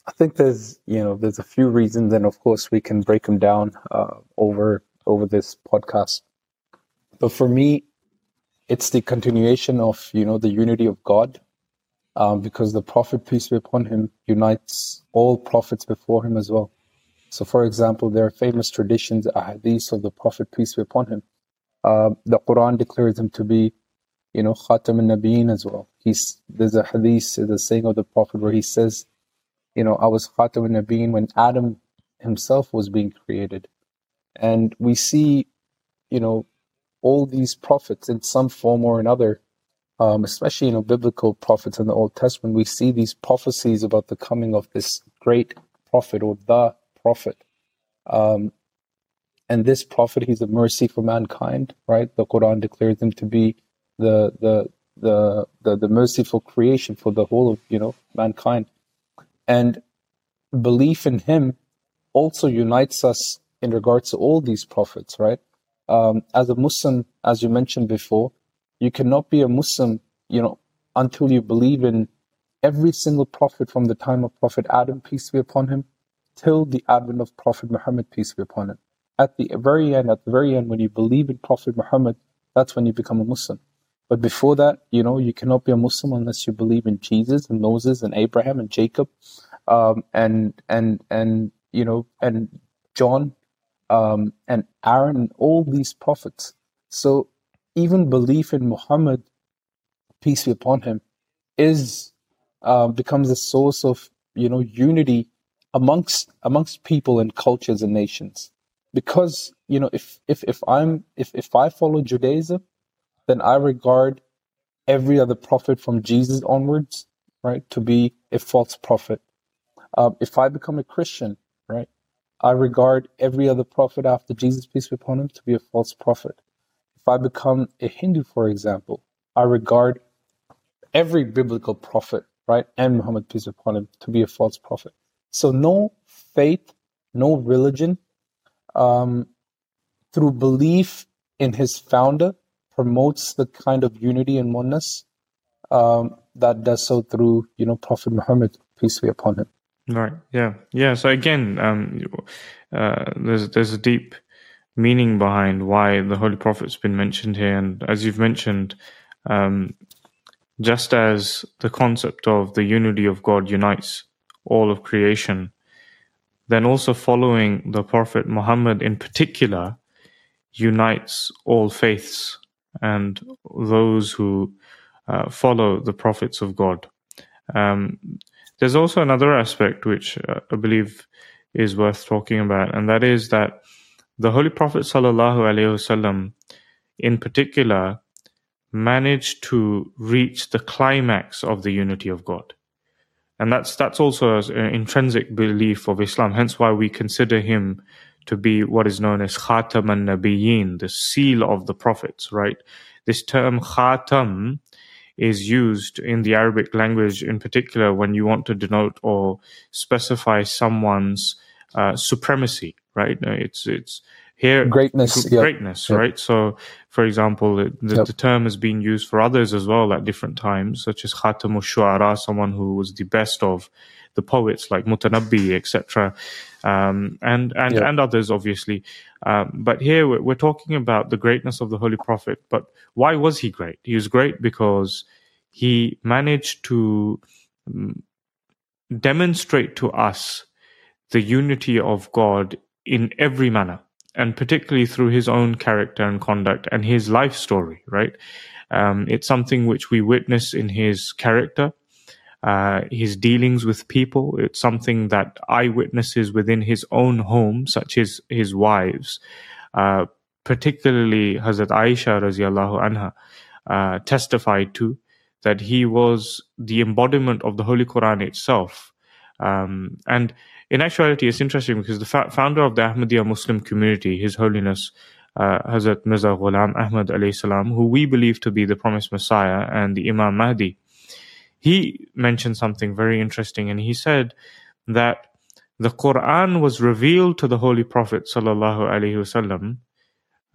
I think there's, you know, there's a few reasons, and of course we can break them down uh, over over this podcast. But for me, it's the continuation of you know the unity of God, um, because the Prophet peace be upon him unites all prophets before him as well. So, for example, there are famous traditions, ahadith of the Prophet peace be upon him. Uh, the Quran declares him to be, you know, Khatam al-Nabiyyin as well. He's there's a hadith, the saying of the Prophet where he says, you know, I was Khatam al-Nabiyyin when Adam himself was being created, and we see, you know, all these prophets in some form or another, um, especially you know biblical prophets in the Old Testament, we see these prophecies about the coming of this great prophet or the prophet. Um, and this prophet, he's a mercy for mankind, right? The Quran declares him to be the the the the, the merciful creation for the whole of you know mankind, and belief in him also unites us in regards to all these prophets, right? Um, as a Muslim, as you mentioned before, you cannot be a Muslim, you know, until you believe in every single prophet from the time of Prophet Adam, peace be upon him, till the advent of Prophet Muhammad, peace be upon him. At the very end, at the very end, when you believe in Prophet Muhammad, that's when you become a Muslim. But before that, you know, you cannot be a Muslim unless you believe in Jesus and Moses and Abraham and Jacob, um, and and and you know, and John um, and Aaron and all these prophets. So even belief in Muhammad, peace be upon him, is uh, becomes a source of you know unity amongst amongst people and cultures and nations. Because you know if if if I'm if if I follow Judaism, then I regard every other prophet from Jesus onwards, right, to be a false prophet. Um, if I become a Christian, I regard every other prophet after Jesus, peace be upon him, to be a false prophet. If I become a Hindu, for example, I regard every biblical prophet, right, and Muhammad, peace be upon him, to be a false prophet. So no faith, no religion, um, through belief in his founder, promotes the kind of unity and oneness um, that does so through, you know, Prophet Muhammad, peace be upon him. Right. Yeah. Yeah. So again, um, uh, there's there's a deep meaning behind why the Holy Prophet's been mentioned here, and as you've mentioned, um, just as the concept of the unity of God unites all of creation, then also following the Prophet Muhammad in particular unites all faiths and those who uh, follow the prophets of God. Um, there's also another aspect which uh, I believe is worth talking about, and that is that the Holy Prophet wasallam, in particular, managed to reach the climax of the unity of God. And that's that's also an intrinsic belief of Islam. Hence, why we consider him to be what is known as Khatam an Nabiyyin, the seal of the prophets. Right? This term Khatam is used in the Arabic language, in particular, when you want to denote or specify someone's uh, supremacy. Right? It's it's here greatness greatness right so for example the, yep. the, term has been used for others as well at different times such as khatam shuara someone who was the best of the poets like mutanabbi etc um, and and yep. and others obviously um, but here we're, we're talking about the greatness of the holy prophet but why was he great he was great because he managed to um, demonstrate to us the unity of god in every manner and particularly through his own character and conduct and his life story, right? Um, it's something which we witness in his character, uh, his dealings with people. It's something that eyewitnesses within his own home, such as his wives, uh, particularly Hazrat Aisha radiallahu anha, uh, testified to that he was the embodiment of the Holy Quran itself. Um, and in actuality, it's interesting because the fa- founder of the Ahmadiyya Muslim community, His Holiness uh, Hazrat Mirza Ghulam Ahmad alayhi salam, who we believe to be the promised Messiah and the Imam Mahdi, he mentioned something very interesting, and he said that the Quran was revealed to the Holy Prophet sallallahu alaihi wasallam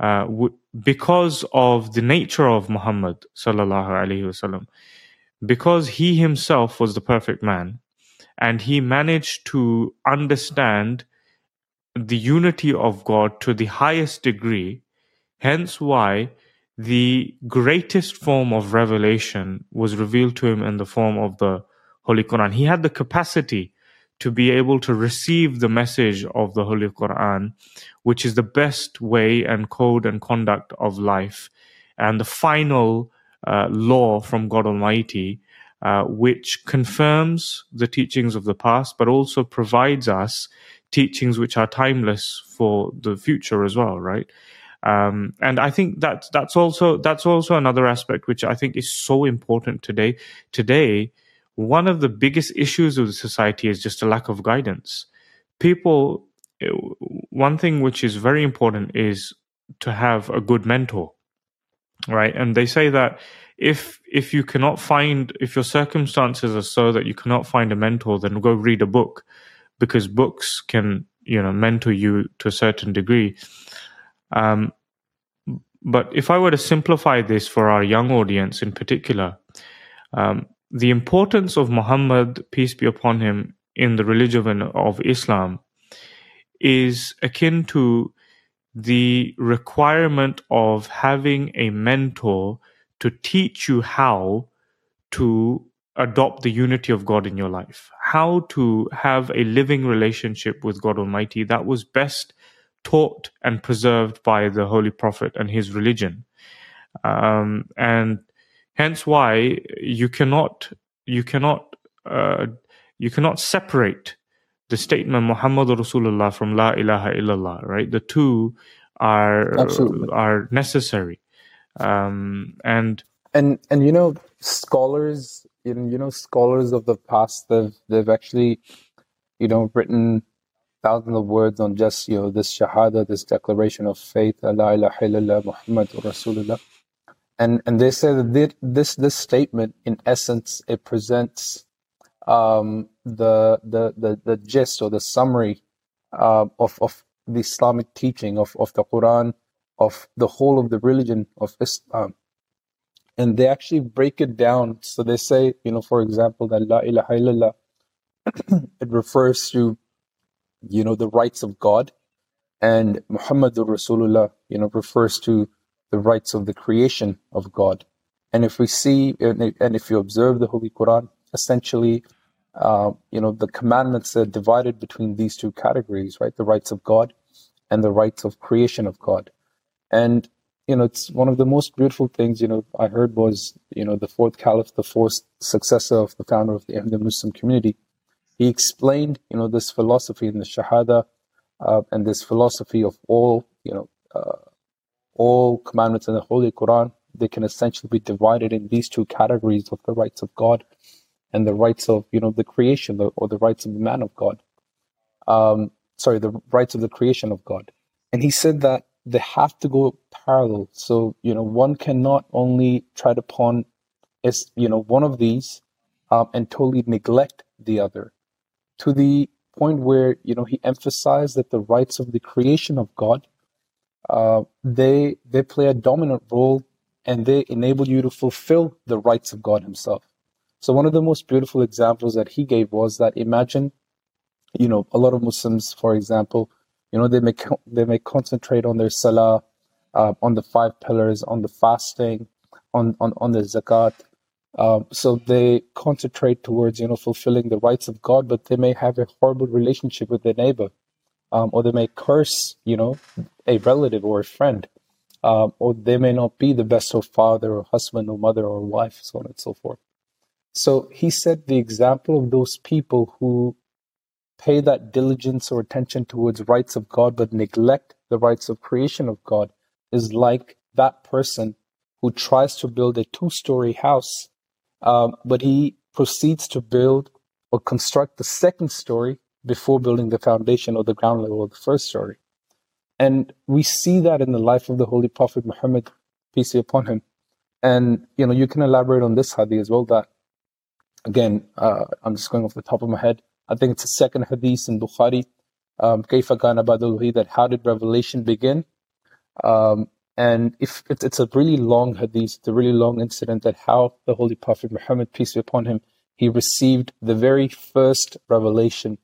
uh, w- because of the nature of Muhammad sallallahu alaihi wasallam, because he himself was the perfect man and he managed to understand the unity of God to the highest degree. Hence, why the greatest form of revelation was revealed to him in the form of the Holy Quran. He had the capacity to be able to receive the message of the Holy Quran, which is the best way and code and conduct of life, and the final uh, law from God Almighty uh, which confirms the teachings of the past, but also provides us teachings which are timeless for the future as well, right? Um, and I think that that's also that's also another aspect which I think is so important today. Today, one of the biggest issues of the society is just a lack of guidance. People, one thing which is very important is to have a good mentor, right? And they say that if if you cannot find if your circumstances are so that you cannot find a mentor then go read a book because books can you know mentor you to a certain degree um, but if i were to simplify this for our young audience in particular um, the importance of muhammad peace be upon him in the religion of islam is akin to the requirement of having a mentor to teach you how to adopt the unity of God in your life, how to have a living relationship with God Almighty that was best taught and preserved by the Holy Prophet and his religion. Um, and hence why you cannot you cannot uh, you cannot separate the statement Muhammad Rasulullah from La ilaha illallah, right? The two are Absolutely. are necessary. Um, and and and you know scholars you know, you know scholars of the past they've they've actually you know written thousands of words on just you know this shahada this declaration of faith la ilaha illallah muhammad rasulullah and and they say that this this statement in essence it presents um, the, the the the gist or the summary uh, of of the Islamic teaching of of the Quran of the whole of the religion of Islam and they actually break it down. So they say, you know, for example, that La ilaha illallah, it refers to, you know, the rights of God, and Muhammadur Rasulullah, you know, refers to the rights of the creation of God. And if we see, and if you observe the Holy Quran, essentially, uh, you know, the commandments are divided between these two categories, right? The rights of God and the rights of creation of God. And you know, it's one of the most beautiful things, you know, I heard was, you know, the fourth caliph, the fourth successor of the founder of the Muslim community. He explained, you know, this philosophy in the Shahada uh, and this philosophy of all, you know, uh, all commandments in the Holy Quran. They can essentially be divided in these two categories of the rights of God and the rights of, you know, the creation or the rights of the man of God. Um, sorry, the rights of the creation of God. And he said that they have to go parallel. So, you know, one cannot only try to pawn is, you know, one of these um, and totally neglect the other to the point where, you know, he emphasized that the rights of the creation of God, uh, they, they play a dominant role and they enable you to fulfill the rights of God himself. So one of the most beautiful examples that he gave was that imagine, you know, a lot of Muslims, for example, you know, they may they may concentrate on their salah, uh, on the five pillars, on the fasting, on on on the zakat. Um, so they concentrate towards you know fulfilling the rights of God, but they may have a horrible relationship with their neighbor, um, or they may curse you know a relative or a friend, um, or they may not be the best of father or husband or mother or wife, so on and so forth. So he said the example of those people who pay that diligence or attention towards rights of God but neglect the rights of creation of God is like that person who tries to build a two story house, um, but he proceeds to build or construct the second story before building the foundation or the ground level of the first story. And we see that in the life of the Holy Prophet Muhammad, peace be upon him. And you know, you can elaborate on this hadith as well. That again, uh, I'm just going off the top of my head. I think it's the second hadith in Bukhari. Um, that how did revelation begin? Um, and if it's a really long hadith, it's a really long incident that how the Holy Prophet Muhammad, peace be upon him, he received the very first revelation.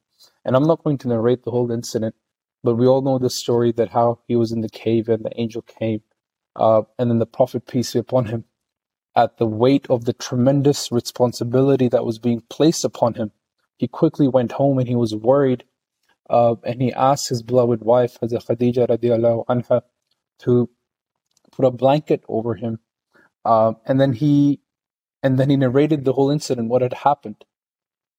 And I'm not going to narrate the whole incident, but we all know the story that how he was in the cave and the angel came, uh, and then the Prophet, peace be upon him, at the weight of the tremendous responsibility that was being placed upon him, he quickly went home and he was worried. Uh, and he asked his beloved wife, Hazrat Khadija radiallahu anha, to put a blanket over him. Uh, and then he and then he narrated the whole incident, what had happened.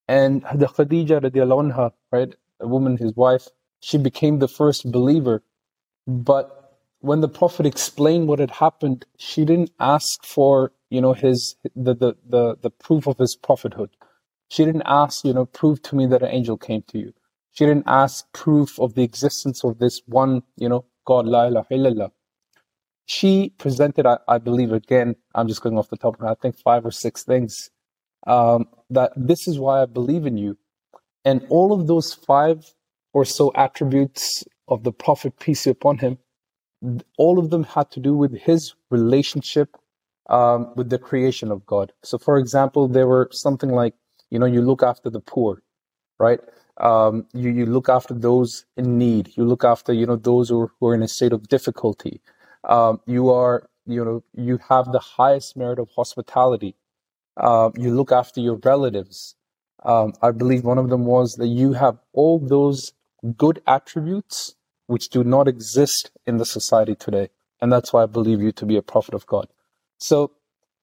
And the Khadija radiallahu anha, right, a woman, his wife, she became the first believer. But when the Prophet explained what had happened, she didn't ask for, you know, his the the the, the proof of his prophethood. She didn't ask, you know, prove to me that an angel came to you. She didn't ask proof of the existence of this one, you know, God, la ilaha illallah. She presented, I, I believe, again, I'm just going off the top of my head, I think five or six things, um, that this is why I believe in you. And all of those five or so attributes of the Prophet, peace be upon him, all of them had to do with his relationship um, with the creation of God. So, for example, there were something like you know, you look after the poor, right? Um, you, you look after those in need. You look after, you know, those who are, who are in a state of difficulty. Um, you are, you know, you have the highest merit of hospitality. uh, you look after your relatives. Um, I believe one of them was that you have all those good attributes which do not exist in the society today. And that's why I believe you to be a prophet of God. So,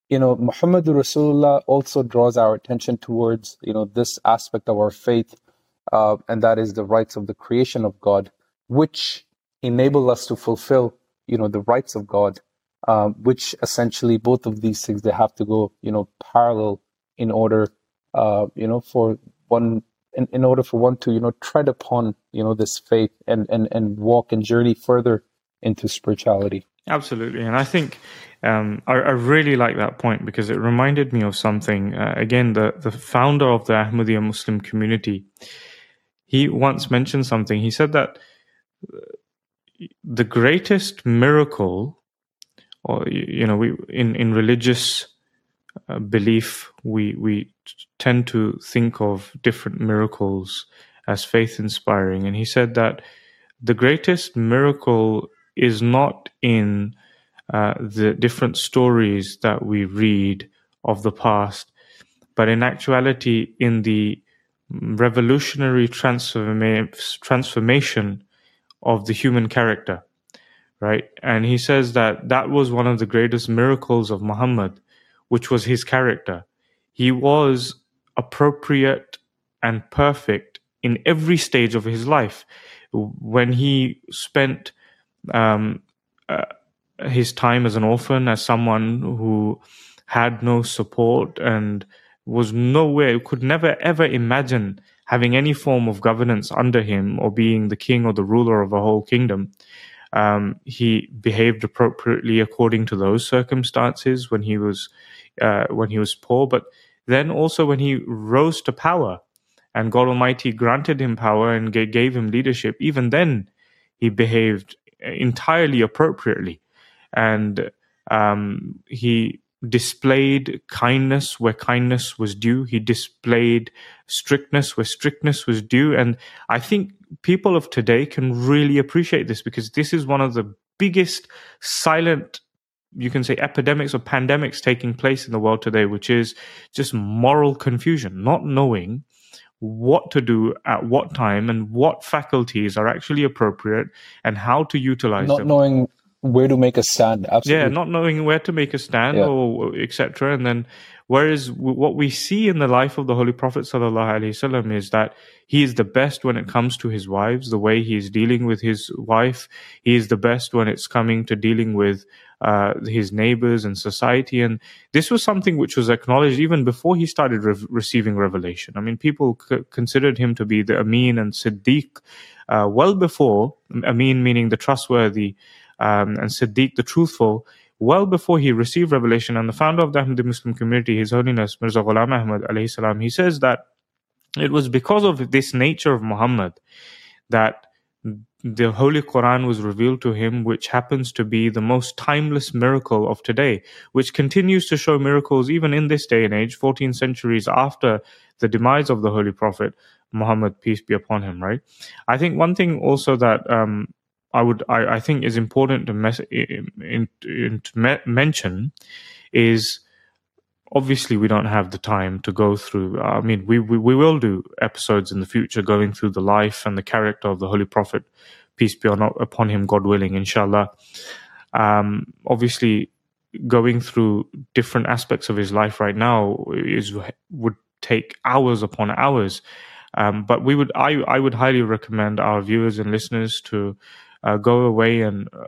you know, Muhammad Rasulullah also draws our attention towards, you know, this aspect of our faith, uh, and that is the rights of the creation of God, which enable us to fulfill, you know, the rights of God um, which essentially both of these things they have to go you know parallel in order uh, you know for one in, in order for one to you know tread upon you know this faith and and and walk and journey further into spirituality. Absolutely. And i think um, I, I, really like that point because it reminded me of something uh, again the the founder of the ahmadiyya muslim community. He once mentioned something. He said that the greatest miracle or you know we in in religious uh, belief we we tend to think of different miracles as faith inspiring. And he said that the greatest miracle is not in uh, the different stories that we read of the past but in actuality in the revolutionary transforma- transformation of the human character right? And he says that that was one of the greatest miracles of Muhammad, which was his character. He was appropriate and perfect in every stage of his life. When he spent um, uh, his time as an orphan, as someone who had no support and was nowhere, could never ever imagine having any form of governance under him or being the king or the ruler of a whole kingdom um, he behaved appropriately according to those circumstances when he was uh, when he was poor, but then also when he rose to power, and God Almighty granted him power and gave him leadership. Even then, he behaved entirely appropriately, and um, he displayed kindness where kindness was due. He displayed strictness where strictness was due. And I think people of today can really appreciate this because this is one of the biggest silent you can say epidemics or pandemics taking place in the world today, which is just moral confusion, not knowing what to do at what time and what faculties are actually appropriate and how to utilize not them. Not knowing where to make a stand. Absolutely. Yeah, not knowing where to make a stand yeah. or etc. And then, whereas what we see in the life of the Holy Prophet sallallahu alaihi wasallam is that he is the best when it comes to his wives, the way he is dealing with his wife. He is the best when it's coming to dealing with uh, his neighbors and society. And this was something which was acknowledged even before he started re- receiving revelation. I mean, people c- considered him to be the Amin and Siddiq uh, well before Amin, meaning the trustworthy um, and Siddiq the Truthful, well before he received revelation. And the founder of the Ahmadi Muslim community, His Holiness Mirza Ghulam Ahmad, salam, he says that it was because of this nature of Muhammad that the Holy Quran was revealed to him, which happens to be the most timeless miracle of today, which continues to show miracles even in this day and age, 14 centuries after the demise of the Holy Prophet Muhammad, peace be upon him, right? I think one thing also that um, I would I, I think is important to, mes- in, in, to me- mention is obviously we don't have the time to go through i mean we, we, we will do episodes in the future going through the life and the character of the holy prophet peace be on, upon him god willing inshallah. Um, obviously going through different aspects of his life right now is would take hours upon hours. Um, but we would I, I would highly recommend our viewers and listeners to uh, go away and uh,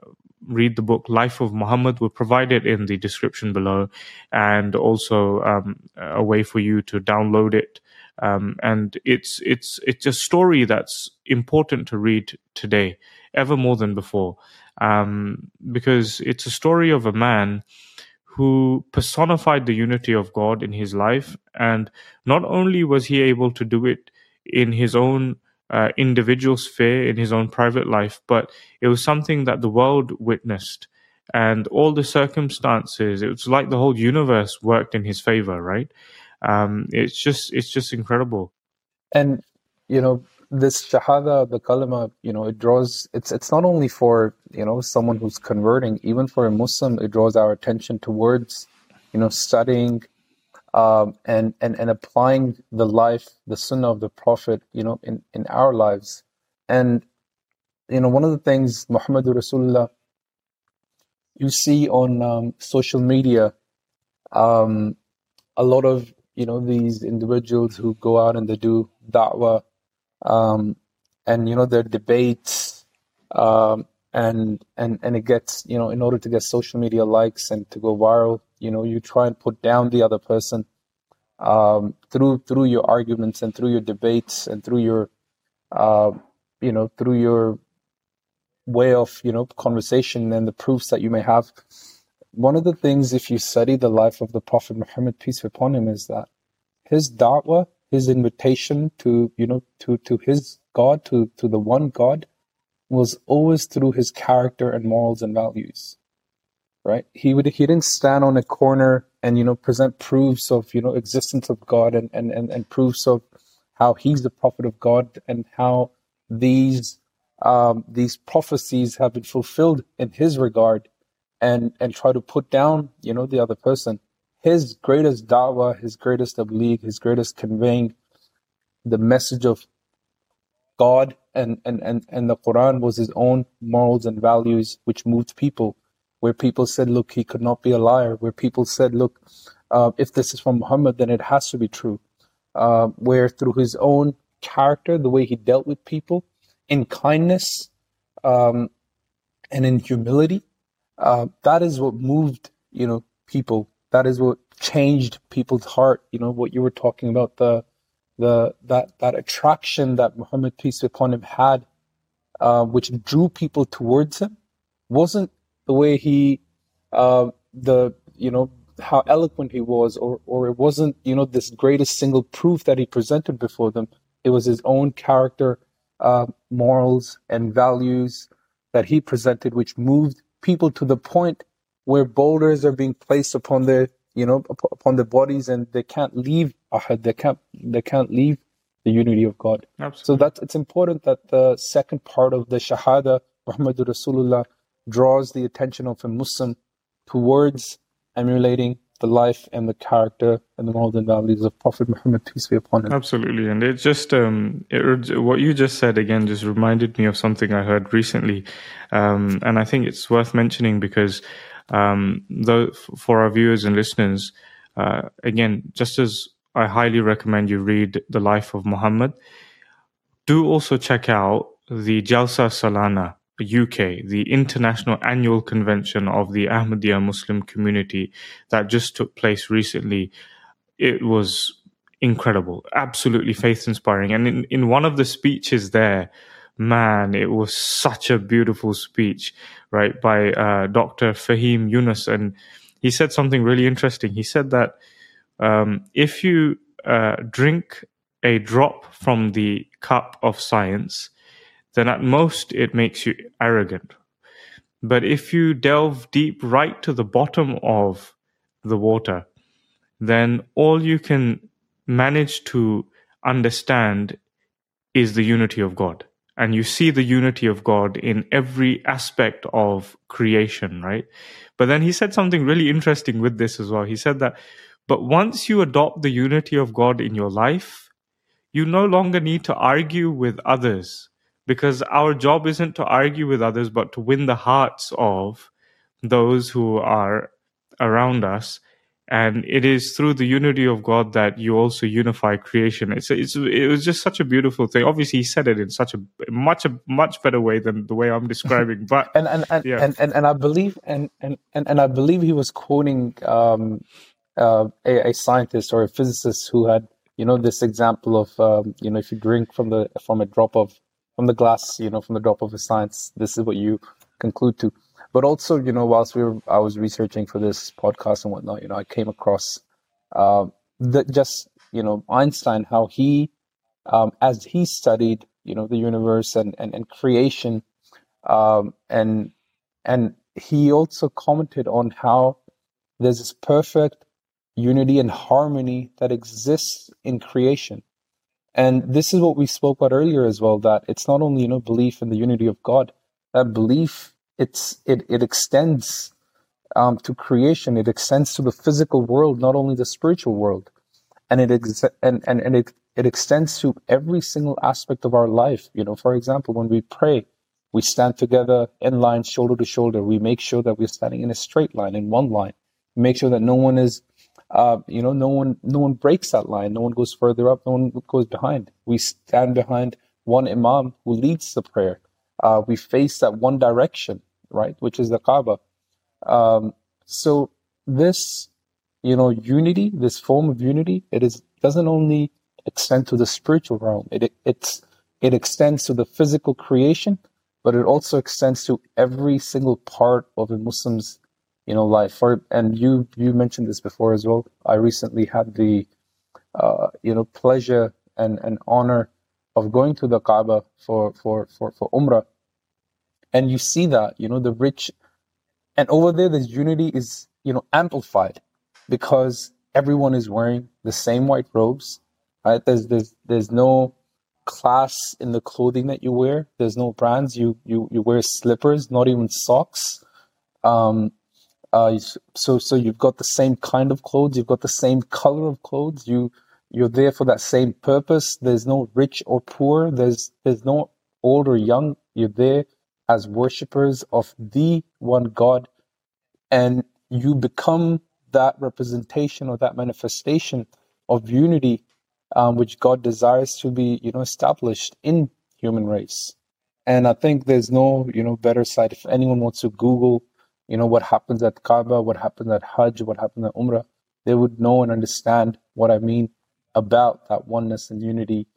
read the book Life of Muhammad. We'll provide it in the description below and also um, a way for you to download it. Um, and it's it's it's a story that's important to read today, ever more than before, um, because it's a story of a man who personified the unity of God in his life, and not only was he able to do it in his own uh, individual sphere in his own private life, but it was something that the world witnessed. And all the circumstances, it was like the whole universe worked in his favor, right? Um, it's just, it's just incredible. And you know, this shahada, the kalima, you know, it draws. It's it's not only for you know someone who's converting, even for a Muslim, it draws our attention towards, you know, studying um, and and and applying the life, the sunnah of the Prophet, you know, in in our lives. And you know, one of the things Muhammad Rasulullah you see on um, social media, um, a lot of you know these individuals who go out and they do da'wah, um, and you know their debates, um, and and and it gets you know in order to get social media likes and to go viral, you know you try and put down the other person um, through through your arguments and through your debates and through your uh, you know through your way of you know conversation and the proofs that you may have. One of the things if you study the life of the prophet muhammad peace be upon him is that his da'wah his invitation to you know to to his god to to the one god was always through his character and morals and values right? He would he didn't stand on a corner and you know present proofs of you know existence of god and and and, and proofs of how he's the prophet of god and how these um, these prophecies have been fulfilled in his regard and and try to put down you know the other person. His greatest da'wah his greatest tabligh his greatest conveying the message of god and, and and and the quran was his own morals and values which moved people where people said look he could not be a liar where people said look uh, if this is from muhammad then it has to be true uh, where through his own character the way he dealt with people in kindness um, and in humility. Uh, that is what moved, you know, people. That is what changed people's heart. You know, what you were talking about the the that that attraction that Muhammad peace be upon him had, uh, which drew people towards him, wasn't the way he, uh, the you know how eloquent he was, or or it wasn't you know this greatest single proof that he presented before them. It was his own character uh, morals and values that he presented, which moved people to the point where boulders are being placed upon their, you know, upon their bodies, and they can't leave ahad. They can't, they can't leave the unity of God. Absolutely. So that it's important that the second part of the Shahada, Muhammadur Rasulullah, draws the attention of a Muslim towards emulating the life and the character and the moral and values of Prophet Muhammad, peace be upon him. Absolutely, and it just um, it, what you just said again just reminded me of something I heard recently, um, and I think it's worth mentioning because um, though for our viewers and listeners, uh, again, just as I highly recommend you read the life of Muhammad, do also check out the Jalsa Salana UK, the international annual convention of the Ahmadiyya Muslim community that just took place recently, it was incredible, absolutely faith inspiring. And in, in one of the speeches there, man, it was such a beautiful speech, right, by uh, Dr. Faheem Younus. And he said something really interesting. He said that um, if you uh, drink a drop from the cup of science, then at most it makes you arrogant. But if you delve deep right to the bottom of the water, then all you can manage to understand is the unity of God. And you see the unity of God in every aspect of creation, right? But then he said something really interesting with this as well. He said that, but once you adopt the unity of God in your life, you no longer need to argue with others because our job isn't to argue with others, but to win the hearts of those who are around us. And it is through the unity of God that you also unify creation. It's, it's it was just such a beautiful thing. Obviously, he said it in such a much a much better way than the way I'm describing. But and and and, yeah. and, and, and I believe and, and and and I believe he was quoting um, uh, a, a scientist or a physicist who had you know this example of um, you know if you drink from the from a drop of from the glass, you know, from the drop of a science, this is what you conclude to. But also, you know, whilst we were, I was researching for this podcast and whatnot, you know, I came across uh, just, you know, Einstein, how he, um, as he studied, you know, the universe and, and, and creation, um, and, and he also commented on how there's this perfect unity and harmony that exists in creation and this is what we spoke about earlier as well, that it's not only, you know, belief in the unity of God, that belief, it's, it, it extends um, to creation. It extends to the physical world, not only the spiritual world, and it ex- and and, and it it extends to every single aspect of our life. You know, for example, when we pray, we stand together in line, shoulder to shoulder. We make sure that we're standing in a straight line, in one line. Make sure that no one is, uh, you know, no one no one breaks that line. No one goes further up. No one goes behind. We stand behind one imam who leads the prayer. Uh, we face that one direction, right, which is the Kaaba. Um, so this, you know, unity, this form of unity, it is doesn't only extend to the spiritual realm. It, it it's it extends to the physical creation, but it also extends to every single part of a Muslim's, you know, life. For and you you mentioned this before as well. I recently had the, uh, you know, pleasure and and honor of going to the Kaaba for for for for Umrah, and you see that you know the rich, and over there this unity is you know amplified because everyone is wearing the same white robes, right? There's there's there's no class in the clothing that you wear. There's no brands. You you you wear slippers, not even socks. Um, uh, so so you've got the same kind of clothes. You've got the same color of clothes. You you're there for that same purpose. There's no rich or poor. There's there's no old or young. You're there as worshippers of the one God, and you become that representation or that manifestation of unity um, which God desires to be, you know, established in human race. And I think there's no, you know, better site. If anyone wants to Google, you know, what happens at Kaaba, what happens at Hajj, what happens at Umrah, they would know and understand what I mean about that oneness and unity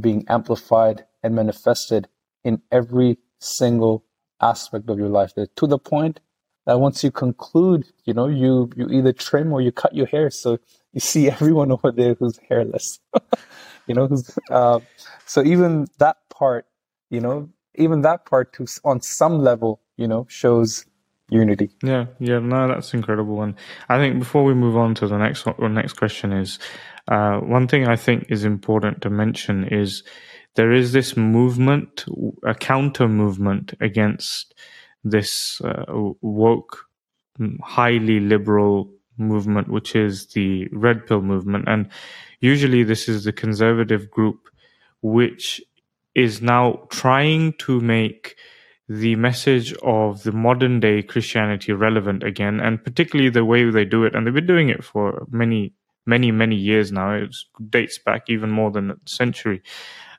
being amplified and manifested in every single aspect of your life. To the point that once you conclude, you know, you you either trim or you cut your hair. So you see everyone over there who's hairless. you know, who's uh, so even that part, you know, even that part to on some level, you know, shows unity. Yeah, yeah, no, that's incredible. And I think before we move on to the next or next question is uh, one thing I think is important to mention is there is this movement, a counter movement against this uh, woke, highly liberal movement, which is the red pill movement. And usually this is the conservative group which is now trying to make the message of the modern day Christianity relevant again, and particularly the way they do it. And they've been doing it for many, many, many years now. It dates back even more than a century,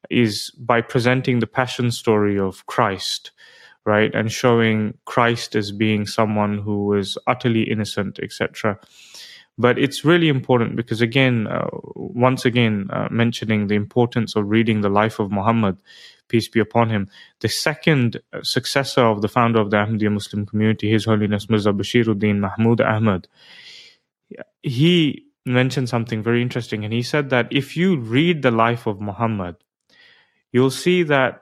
is by presenting the passion story of Christ right? And showing Christ as being someone who was utterly innocent, etc. But it's really important because, again, uh, once again, uh, mentioning the importance of reading the life of Muhammad, peace be upon him, the second successor of the founder of the Ahmadiyya Muslim community, His Holiness Mirza Bashiruddin Mahmud Ahmad, he mentioned something very interesting. And he said that if you read the life of Muhammad, you'll see that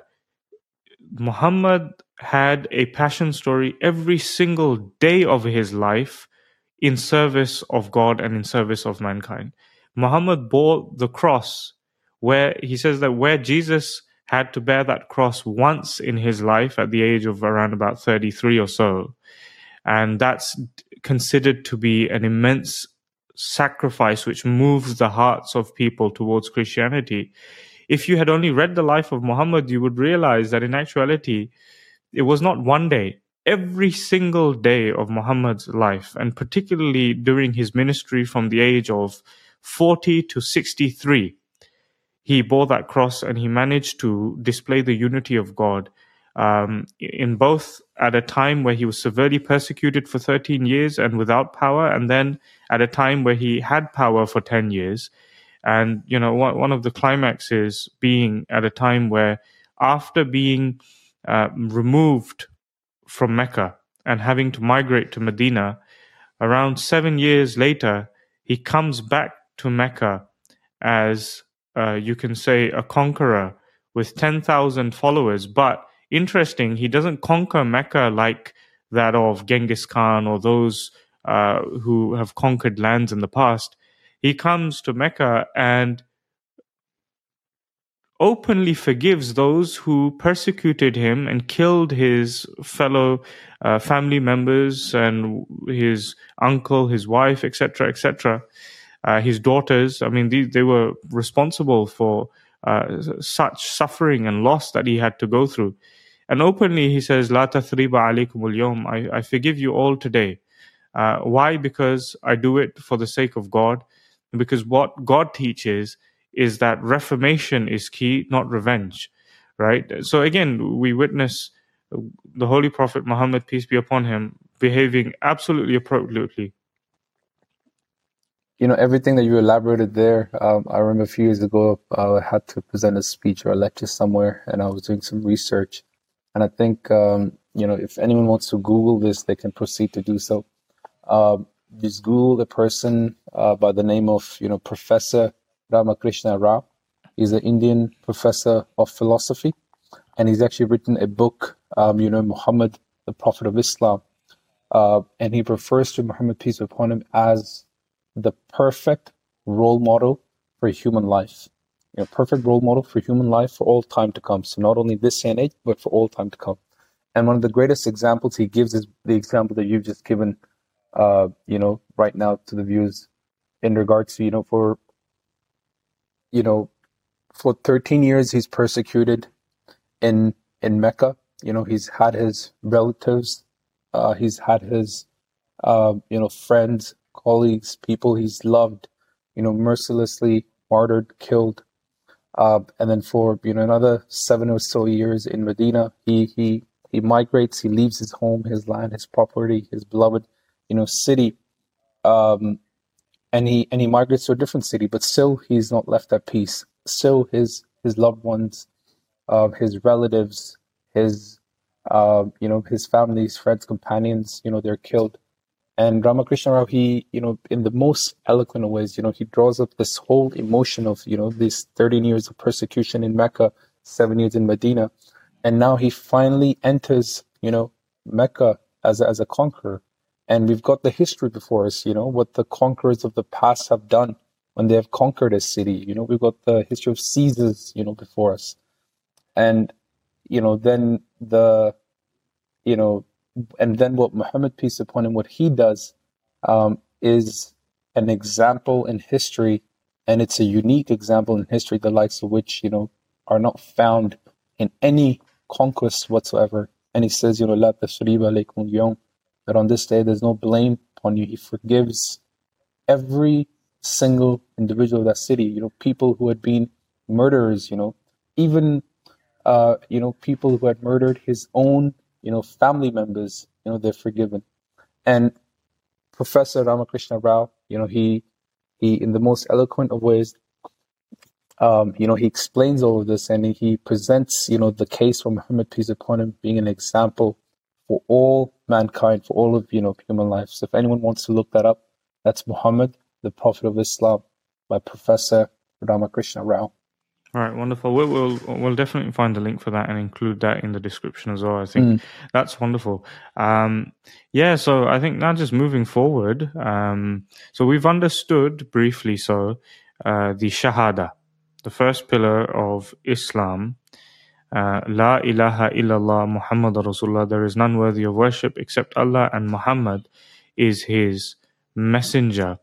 Muhammad had a passion story every single day of his life in service of God and in service of mankind. Muhammad bore the cross where he says that where Jesus had to bear that cross once in his life at the age of around about 33 or so. And that's considered to be an immense sacrifice which moves the hearts of people towards Christianity. If you had only read the life of Muhammad, you would realize that in actuality, it was not one day. Every single day of Muhammad's life, and particularly during his ministry from the age of 40 to 63, he bore that cross and he managed to display the unity of God um, in both at a time where he was severely persecuted for 13 years and without power, and then at a time where he had power for 10 years. And, you know, one, of the climaxes being at a time where after being uh, removed from Mecca and having to migrate to Medina, around seven years later, he comes back to Mecca as uh, you can say a conqueror with 10,000 followers. But interesting, he doesn't conquer Mecca like that of Genghis Khan or those uh, who have conquered lands in the past. He comes to Mecca and openly forgives those who persecuted him and killed his fellow uh, family members and his uncle, his wife, etc., etc., uh, his daughters. I mean, they, they were responsible for uh, such suffering and loss that he had to go through. And openly he says, La tathriba alaykum al I, I forgive you all today. Uh, why? Because I do it for the sake of God. Because what God teaches is that reformation is key, not revenge, right? So again, we witness the Holy Prophet Muhammad, peace be upon him, behaving absolutely appropriately. You know, everything that you elaborated there, um, I remember a few years ago, I had to present a speech or a lecture somewhere, and I was doing some research. And I think, um, you know, if anyone wants to Google this, they can proceed to do so. Uh, just Google the person uh, by the name of, you know, Professor Ramakrishna Rao. He's an Indian professor of philosophy, and he's actually written a book, um, you know, Muhammad, the Prophet of Islam. Uh, and he refers to Muhammad, peace be upon him, as the perfect role model for human life. You know, perfect role model for human life for all time to come. So not only this and age, but for all time to come. And one of the greatest examples he gives is the example that you've just given, uh, you know, right now to the viewers in regards to, you know, for you know, for 13 years he's persecuted in in Mecca. You know, he's had his relatives, uh, he's had his, uh, you know, friends, colleagues, people he's loved, you know, mercilessly martyred, killed. Uh, and then for you know another seven or so years in Medina, he he he migrates, he leaves his home, his land, his property, his beloved, you know, city, um, and he and he migrates to a different city, but still he's not left at peace. Still, his his loved ones, uh, his relatives, his uh, you know his families, friends, companions, you know they're killed. And Ramakrishna Rao, he you know in the most eloquent ways, you know he draws up this whole emotion of you know these 13 years of persecution in Mecca, seven years in Medina, and now he finally enters you know Mecca as a, as a conqueror and we've got the history before us, you know, what the conquerors of the past have done when they have conquered a city. You know, we've got the history of Caesars, you know, before us. And, you know, then the, you know, and then what Muhammad, peace upon him, what he does um, is an example in history, and it's a unique example in history, the likes of which, you know, are not found in any conquest whatsoever. And he says, you know, La alaykum that on this day there's no blame upon you. He forgives every single individual of that city. You know, people who had been murderers. You know, even uh, you know people who had murdered his own you know family members. You know, they're forgiven. And Professor Ramakrishna Rao, you know, he he in the most eloquent of ways. Um, you know, he explains all of this and he presents, you know, the case for Muhammad peace upon him being an example for all mankind, for all of you know human life. So if anyone wants to look that up, that's Muhammad, the Prophet of Islam, by Professor Ramakrishna Rao. All right, wonderful. We'll, we'll, we'll definitely find a link for that and include that in the description as well. I think mm. that's wonderful. Um, yeah, so I think now just moving forward. Um, so we've understood briefly. So uh, the Shahada, the first pillar of Islam, uh, La ilaha illallah Muhammad Rasulullah. There is none worthy of worship except Allah, and Muhammad is his messenger.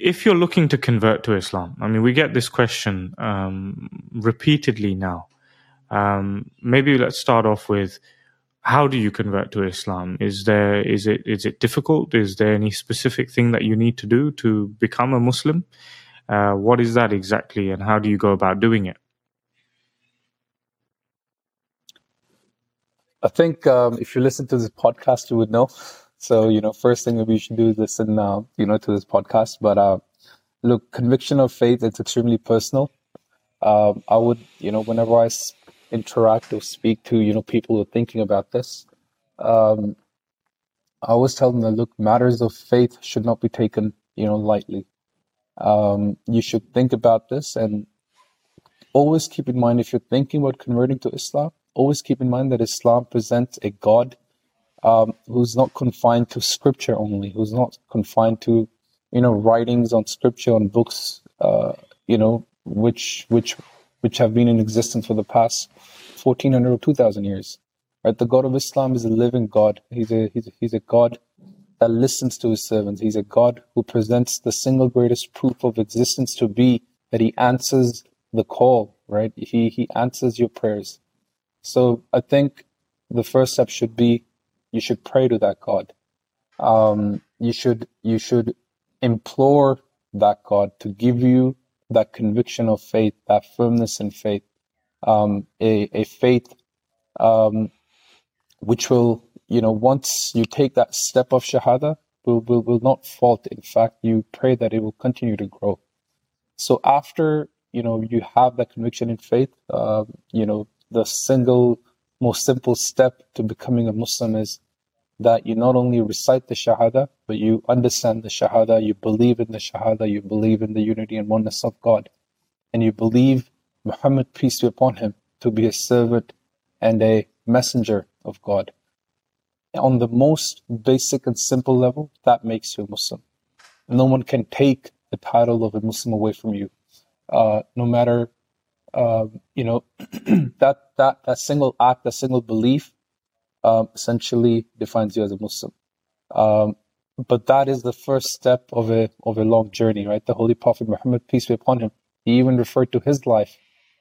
If you're looking to convert to Islam, I mean, we get this question um, repeatedly now. Um, maybe let's start off with how do you convert to Islam? Is there is it is it difficult? Is there any specific thing that you need to do to become a Muslim? Uh, what is that exactly, and how do you go about doing it? I think um, if you listen to this podcast, you would know. So, you know, first thing maybe you should do is listen, uh, you know, to this podcast. But uh, look, conviction of faith, it's extremely personal. Um, I would, you know, whenever I interact or speak to, you know, people who are thinking about this, um, I always tell them that, look, matters of faith should not be taken, you know, lightly. Um, you should think about this and always keep in mind if you're thinking about converting to Islam, always keep in mind that Islam presents a God um, who's not confined to scripture only, who's not confined to, you know, writings on scripture on books, uh, you know, which which which have been in existence for the past 1400 or 2000 years. Right? The God of Islam is a living God. He's a, he's a, he's a God that listens to his servants. He's a God who presents the single greatest proof of existence to be that he answers the call, right? He, he answers your prayers. So I think the first step should be you should pray to that God. Um, you should, you should implore that God to give you that conviction of faith, that firmness in faith, um, a, a faith um, which will, you know, once you take that step of Shahada, will, will, will not fault. In fact, you pray that it will continue to grow. So after, you know, you have that conviction in faith, uh, you know, the single most simple step to becoming a Muslim is that you not only recite the Shahada, but you understand the Shahada, you believe in the Shahada, you believe in the unity and oneness of God, and you believe Muhammad, peace be upon him, to be a servant and a messenger of God. On the most basic and simple level, that makes you a Muslim. No one can take the title of a Muslim away from you. Uh, no matter, uh, you know, that, that, that single act, that single belief um, essentially defines you as a Muslim. Um, but that is the first step of a of a long journey, right? The Holy Prophet Muhammad, peace be upon him, he even referred to his life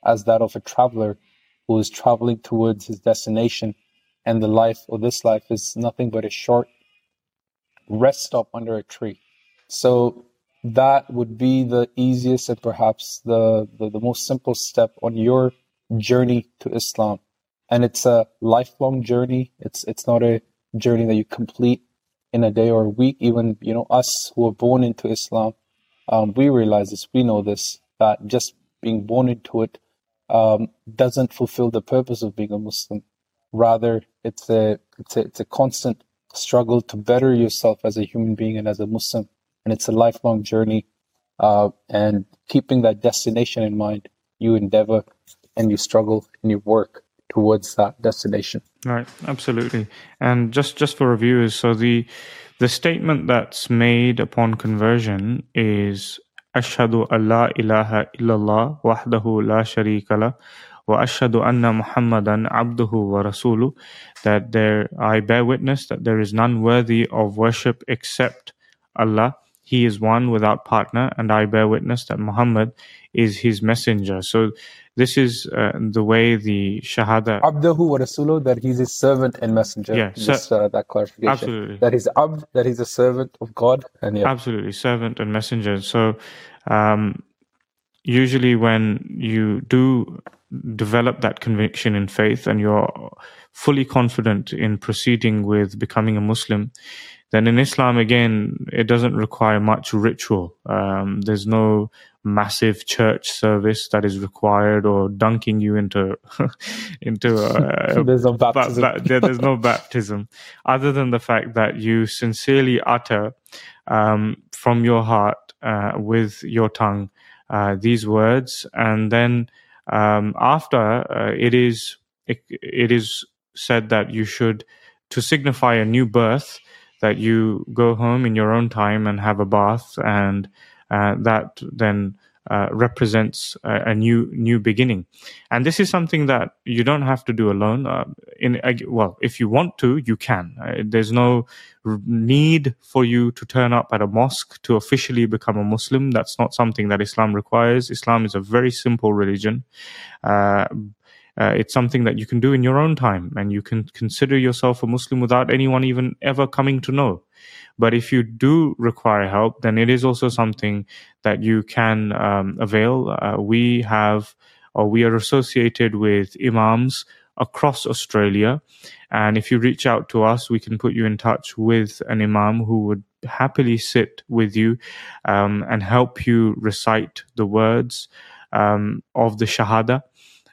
as that of a traveler who is traveling towards his destination, and the life or this life is nothing but a short rest stop under a tree. So that would be the easiest and perhaps the, the, the most simple step on your journey to Islam and it's a lifelong journey. It's it's not a journey that you complete in a day or a week. Even you know us who are born into Islam, um, we realize this. We know this that just being born into it um, doesn't fulfill the purpose of being a Muslim. Rather, it's a it's a it's a constant struggle to better yourself as a human being and as a Muslim, and it's a lifelong journey. Uh, and keeping that destination in mind, you endeavor and you struggle and you work towards that destination. Right, absolutely. And just just for reviewers, so the the statement that's made upon conversion is Ashhadu Allah ilaha illallah wahdahu la sharika la wa ashhadu anna Muhammadan abduhu wa rasuluh that there I bear witness that there is none worthy of worship except Allah he is one without partner and I bear witness that Muhammad is his messenger so this is uh, the way the Shahada. Abdahu wa Rasuluh, that he's a servant and messenger. Yeah, Just uh, that clarification. Absolutely. That he's Abd, that he's a servant of God. and yeah. Absolutely, servant and messenger. So, um, usually when you do develop that conviction in faith and you're fully confident in proceeding with becoming a Muslim, then in Islam, again, it doesn't require much ritual. Um, there's no massive church service that is required or dunking you into into a, there's no baptism. Ba- ba- there's no baptism other than the fact that you sincerely utter um, from your heart uh, with your tongue uh, these words and then um, after uh, it is it, it is said that you should to signify a new birth that you go home in your own time and have a bath and uh, that then uh, represents a, a, new new beginning, and this is something that you don't have to do alone. Uh, in well, if you want to, you can. Uh, there's no need for you to turn up at a mosque to officially become a Muslim. That's not something that Islam requires. Islam is a very simple religion. Uh, it's something that you can do in your own time, and you can consider yourself a Muslim without anyone even ever coming to know. But if you do require help, then it is also something that you can um, avail. Uh, we have, or we are associated with imams across Australia. And if you reach out to us, we can put you in touch with an imam who would happily sit with you um, and help you recite the words um, of the Shahada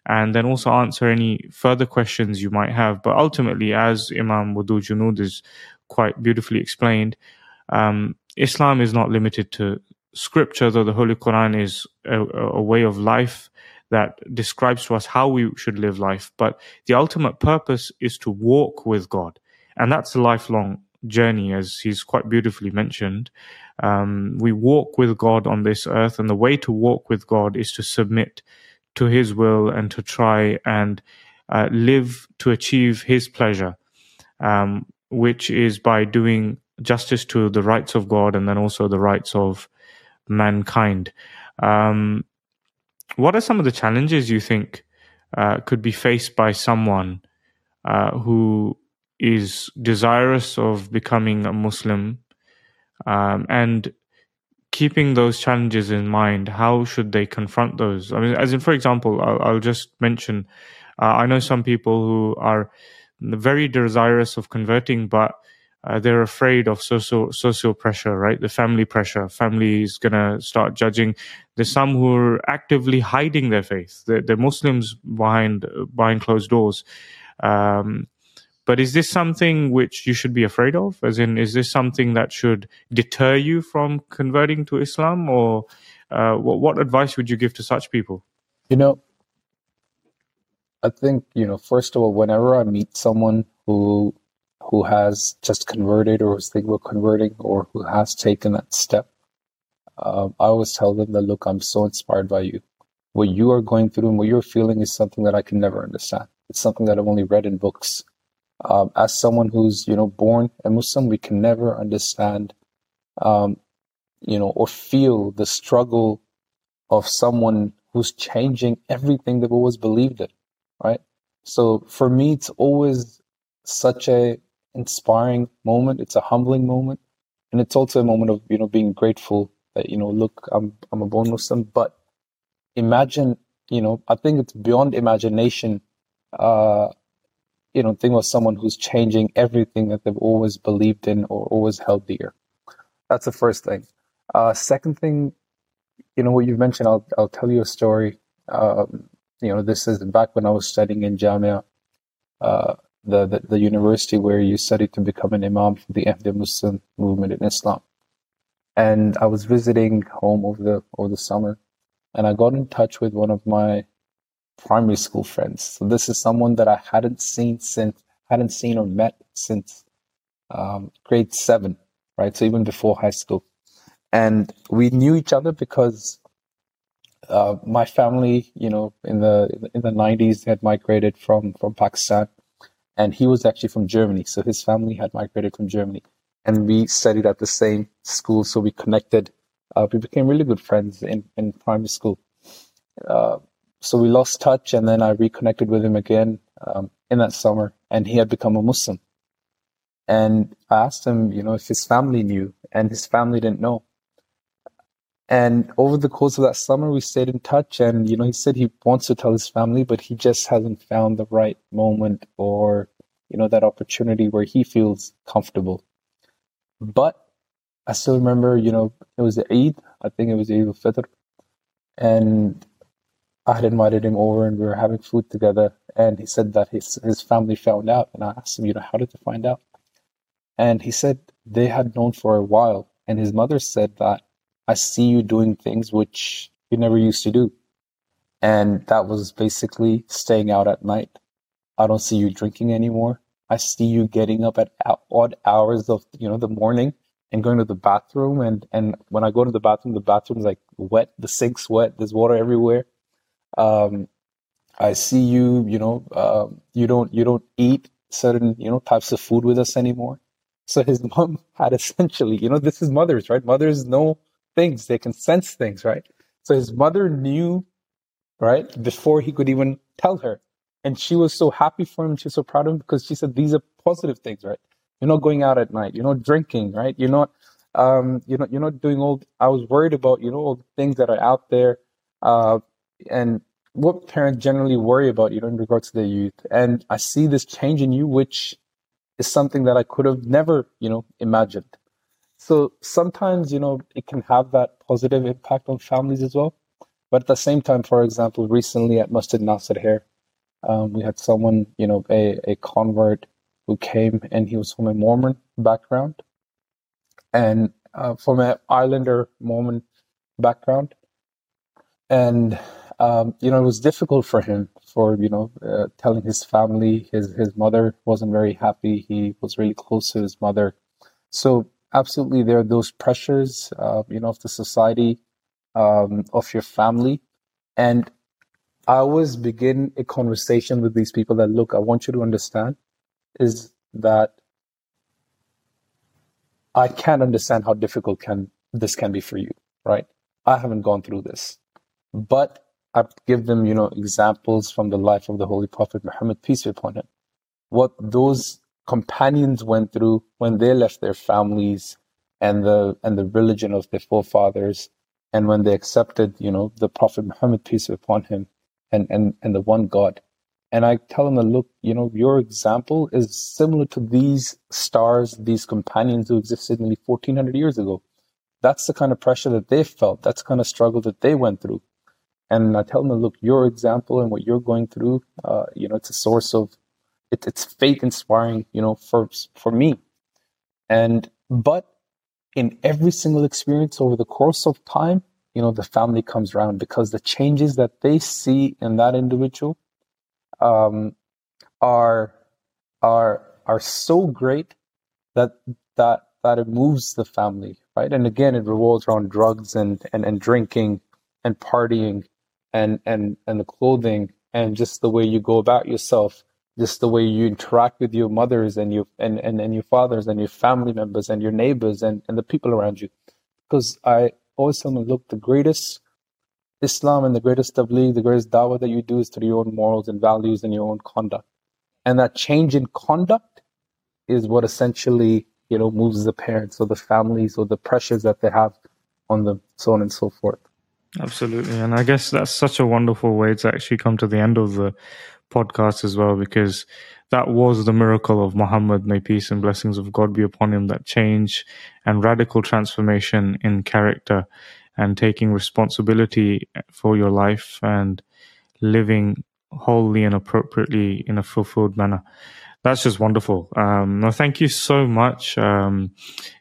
and then also answer any further questions you might have. But ultimately, as Imam Wadood Janud is quite beautifully explained, um, Islam is not limited to scripture, though the Holy Quran is a, a, way of life that describes to us how we should live life. But the ultimate purpose is to walk with God. And that's a lifelong journey, as he's quite beautifully mentioned. Um, we walk with God on this earth, and the way to walk with God is to submit to His will and to try and uh, live to achieve His pleasure, um, which is by doing justice to the rights of God and then also the rights of mankind. Um, what are some of the challenges you think uh, could be faced by someone uh, who is desirous of becoming a Muslim um, and keeping those challenges in mind, how should they confront those? I mean, as in, for example, I'll, I'll just mention uh, I know some people who are very desirous of converting, but uh, they're afraid of social social pressure, right? The family pressure. Family is gonna start judging. There's some who are actively hiding their faith. They're, they're Muslims behind behind closed doors. Um, but is this something which you should be afraid of? As in, is this something that should deter you from converting to Islam, or uh, what, what advice would you give to such people? You know, I think you know. First of all, whenever I meet someone who who has just converted or is thinking about converting or who has taken that step, um, I always tell them that look, I'm so inspired by you. What you are going through and what you're feeling is something that I can never understand. It's something that I've only read in books. Um, as someone who's you know born a Muslim, we can never understand, um, you know, or feel the struggle of someone who's changing everything they've always believed in, right? So for me, it's always such a inspiring moment. It's a humbling moment, and it's also a moment of you know being grateful that you know look, I'm I'm a born Muslim, but imagine you know I think it's beyond imagination. Uh, you know, think of someone who's changing everything that they've always believed in or always held dear. That's the first thing. Uh, second thing, you know, what you've mentioned, I'll, I'll tell you a story. Um, you know, this is back when I was studying in Jamia, uh, the, the, the, university where you study to become an imam for the Ahmadiyya Muslim movement in Islam. And I was visiting home over the, over the summer and I got in touch with one of my primary school friends. So this is someone that I hadn't seen since hadn't seen or met since um, grade seven, right? So even before high school, and we knew each other because uh, my family, you know, in the in the nineties had migrated from from Pakistan, and he was actually from Germany. So his family had migrated from Germany, and we studied at the same school. So we connected. Uh, we became really good friends in in primary school. Uh, so we lost touch, and then I reconnected with him again um, in that summer, and he had become a Muslim. And I asked him, you know, if his family knew, and his family didn't know. And over the course of that summer, we stayed in touch, and you know, he said he wants to tell his family, but he just hasn't found the right moment or you know that opportunity where he feels comfortable. But I still remember, you know, it was the Eid. I think it was Eid al-Fitr, and I had invited him over and we were having food together. And he said that his, his family found out. And I asked him, you know, how did they find out? And he said they had known for a while. And his mother said that I see you doing things which you never used to do. And that was basically staying out at night. I don't see you drinking anymore. I see you getting up at odd hours of, you know, the morning and going to the bathroom. And, and when I go to the bathroom, the bathroom's like wet. The sink's wet. There's water everywhere um, I see you, you know, uh, you don't you don't eat certain you know types of food with us anymore. So his mom had essentially, you know, this is mothers, right? Mothers know things; they can sense things, right? So his mother knew, right, before he could even tell her, and she was so happy for him. She was so proud of him because she said these are positive things, right? You're not going out at night. You're not drinking, right? You're not, um, you're not, you're not doing all. I was worried about, you know, all the things that are out there. Uh, and what parents generally worry about, you know, in regards to their youth. And I see this change in you, which is something that I could have never, you know, imagined. So sometimes, you know, it can have that positive impact on families as well. But at the same time, for example, recently at Masjid Nasir here, um, we had someone, you know, a, a convert who came and he was from a Mormon background and uh, from an Islander Mormon background. And um, you know, it was difficult for him for, you know, uh, telling his family. His, his mother wasn't very happy. He was really close to his mother. So, absolutely, there are those pressures, uh, you know, of the society, um, of your family. And I always begin a conversation with these people that look, I want you to understand is that I can't understand how difficult can this can be for you, right? I haven't gone through this. But I give them, you know, examples from the life of the Holy Prophet Muhammad, peace be upon him. What those companions went through when they left their families and the and the religion of their forefathers and when they accepted, you know, the Prophet Muhammad, peace be upon him, and, and, and the one God. And I tell them, look, you know, your example is similar to these stars, these companions who existed nearly 1400 years ago. That's the kind of pressure that they felt. That's the kind of struggle that they went through. And I tell them, look, your example and what you're going through, uh, you know, it's a source of, it, it's faith inspiring, you know, for, for me. And, but in every single experience over the course of time, you know, the family comes around because the changes that they see in that individual um, are are are so great that that that it moves the family, right? And again, it revolves around drugs and and, and drinking and partying and and and the clothing and just the way you go about yourself, just the way you interact with your mothers and your and, and, and your fathers and your family members and your neighbors and, and the people around you. Because I always tell them, look, the greatest Islam and the greatest tabligh, the greatest dawah that you do is through your own morals and values and your own conduct. And that change in conduct is what essentially, you know, moves the parents or the families or the pressures that they have on them, so on and so forth. Absolutely. And I guess that's such a wonderful way to actually come to the end of the podcast as well, because that was the miracle of Muhammad, may peace and blessings of God be upon him, that change and radical transformation in character and taking responsibility for your life and living wholly and appropriately in a fulfilled manner. That's just wonderful. Um, no, thank you so much, um,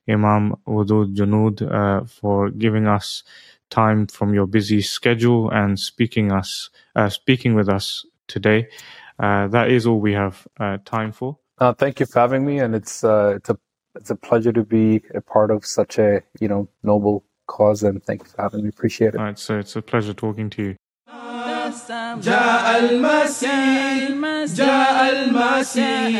Imam Wadood Janud, uh, for giving us time from your busy schedule and speaking us, uh, speaking with us today. Uh, that is all we have uh, time for. Uh, thank you for having me, and it's uh, it's a it's a pleasure to be a part of such a you know noble cause. And thank you for having me. Appreciate it. All right, so it's a pleasure talking to you. جاء المسيح جاء المسيح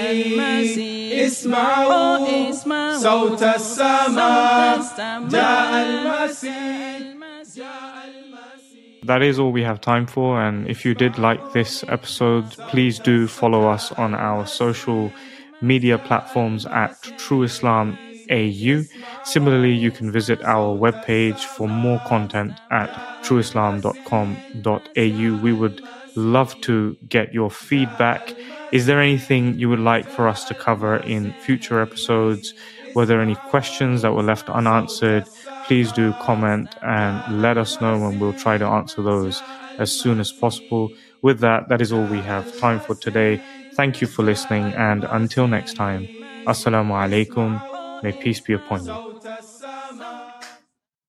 اسمعوا صوت السماء جاء المسيح that is all we have time for. And if you did like this episode, please do follow us on our social media platforms at True Islam AU. Similarly, you can visit our webpage for more content at trueislam.com.au. We would love to get your feedback. Is there anything you would like for us to cover in future episodes? Were there any questions that were left unanswered? Please do comment and let us know and we'll try to answer those as soon as possible. With that, that is all we have time for today. Thank you for listening and until next time, Assalamu alaikum. May peace be upon you.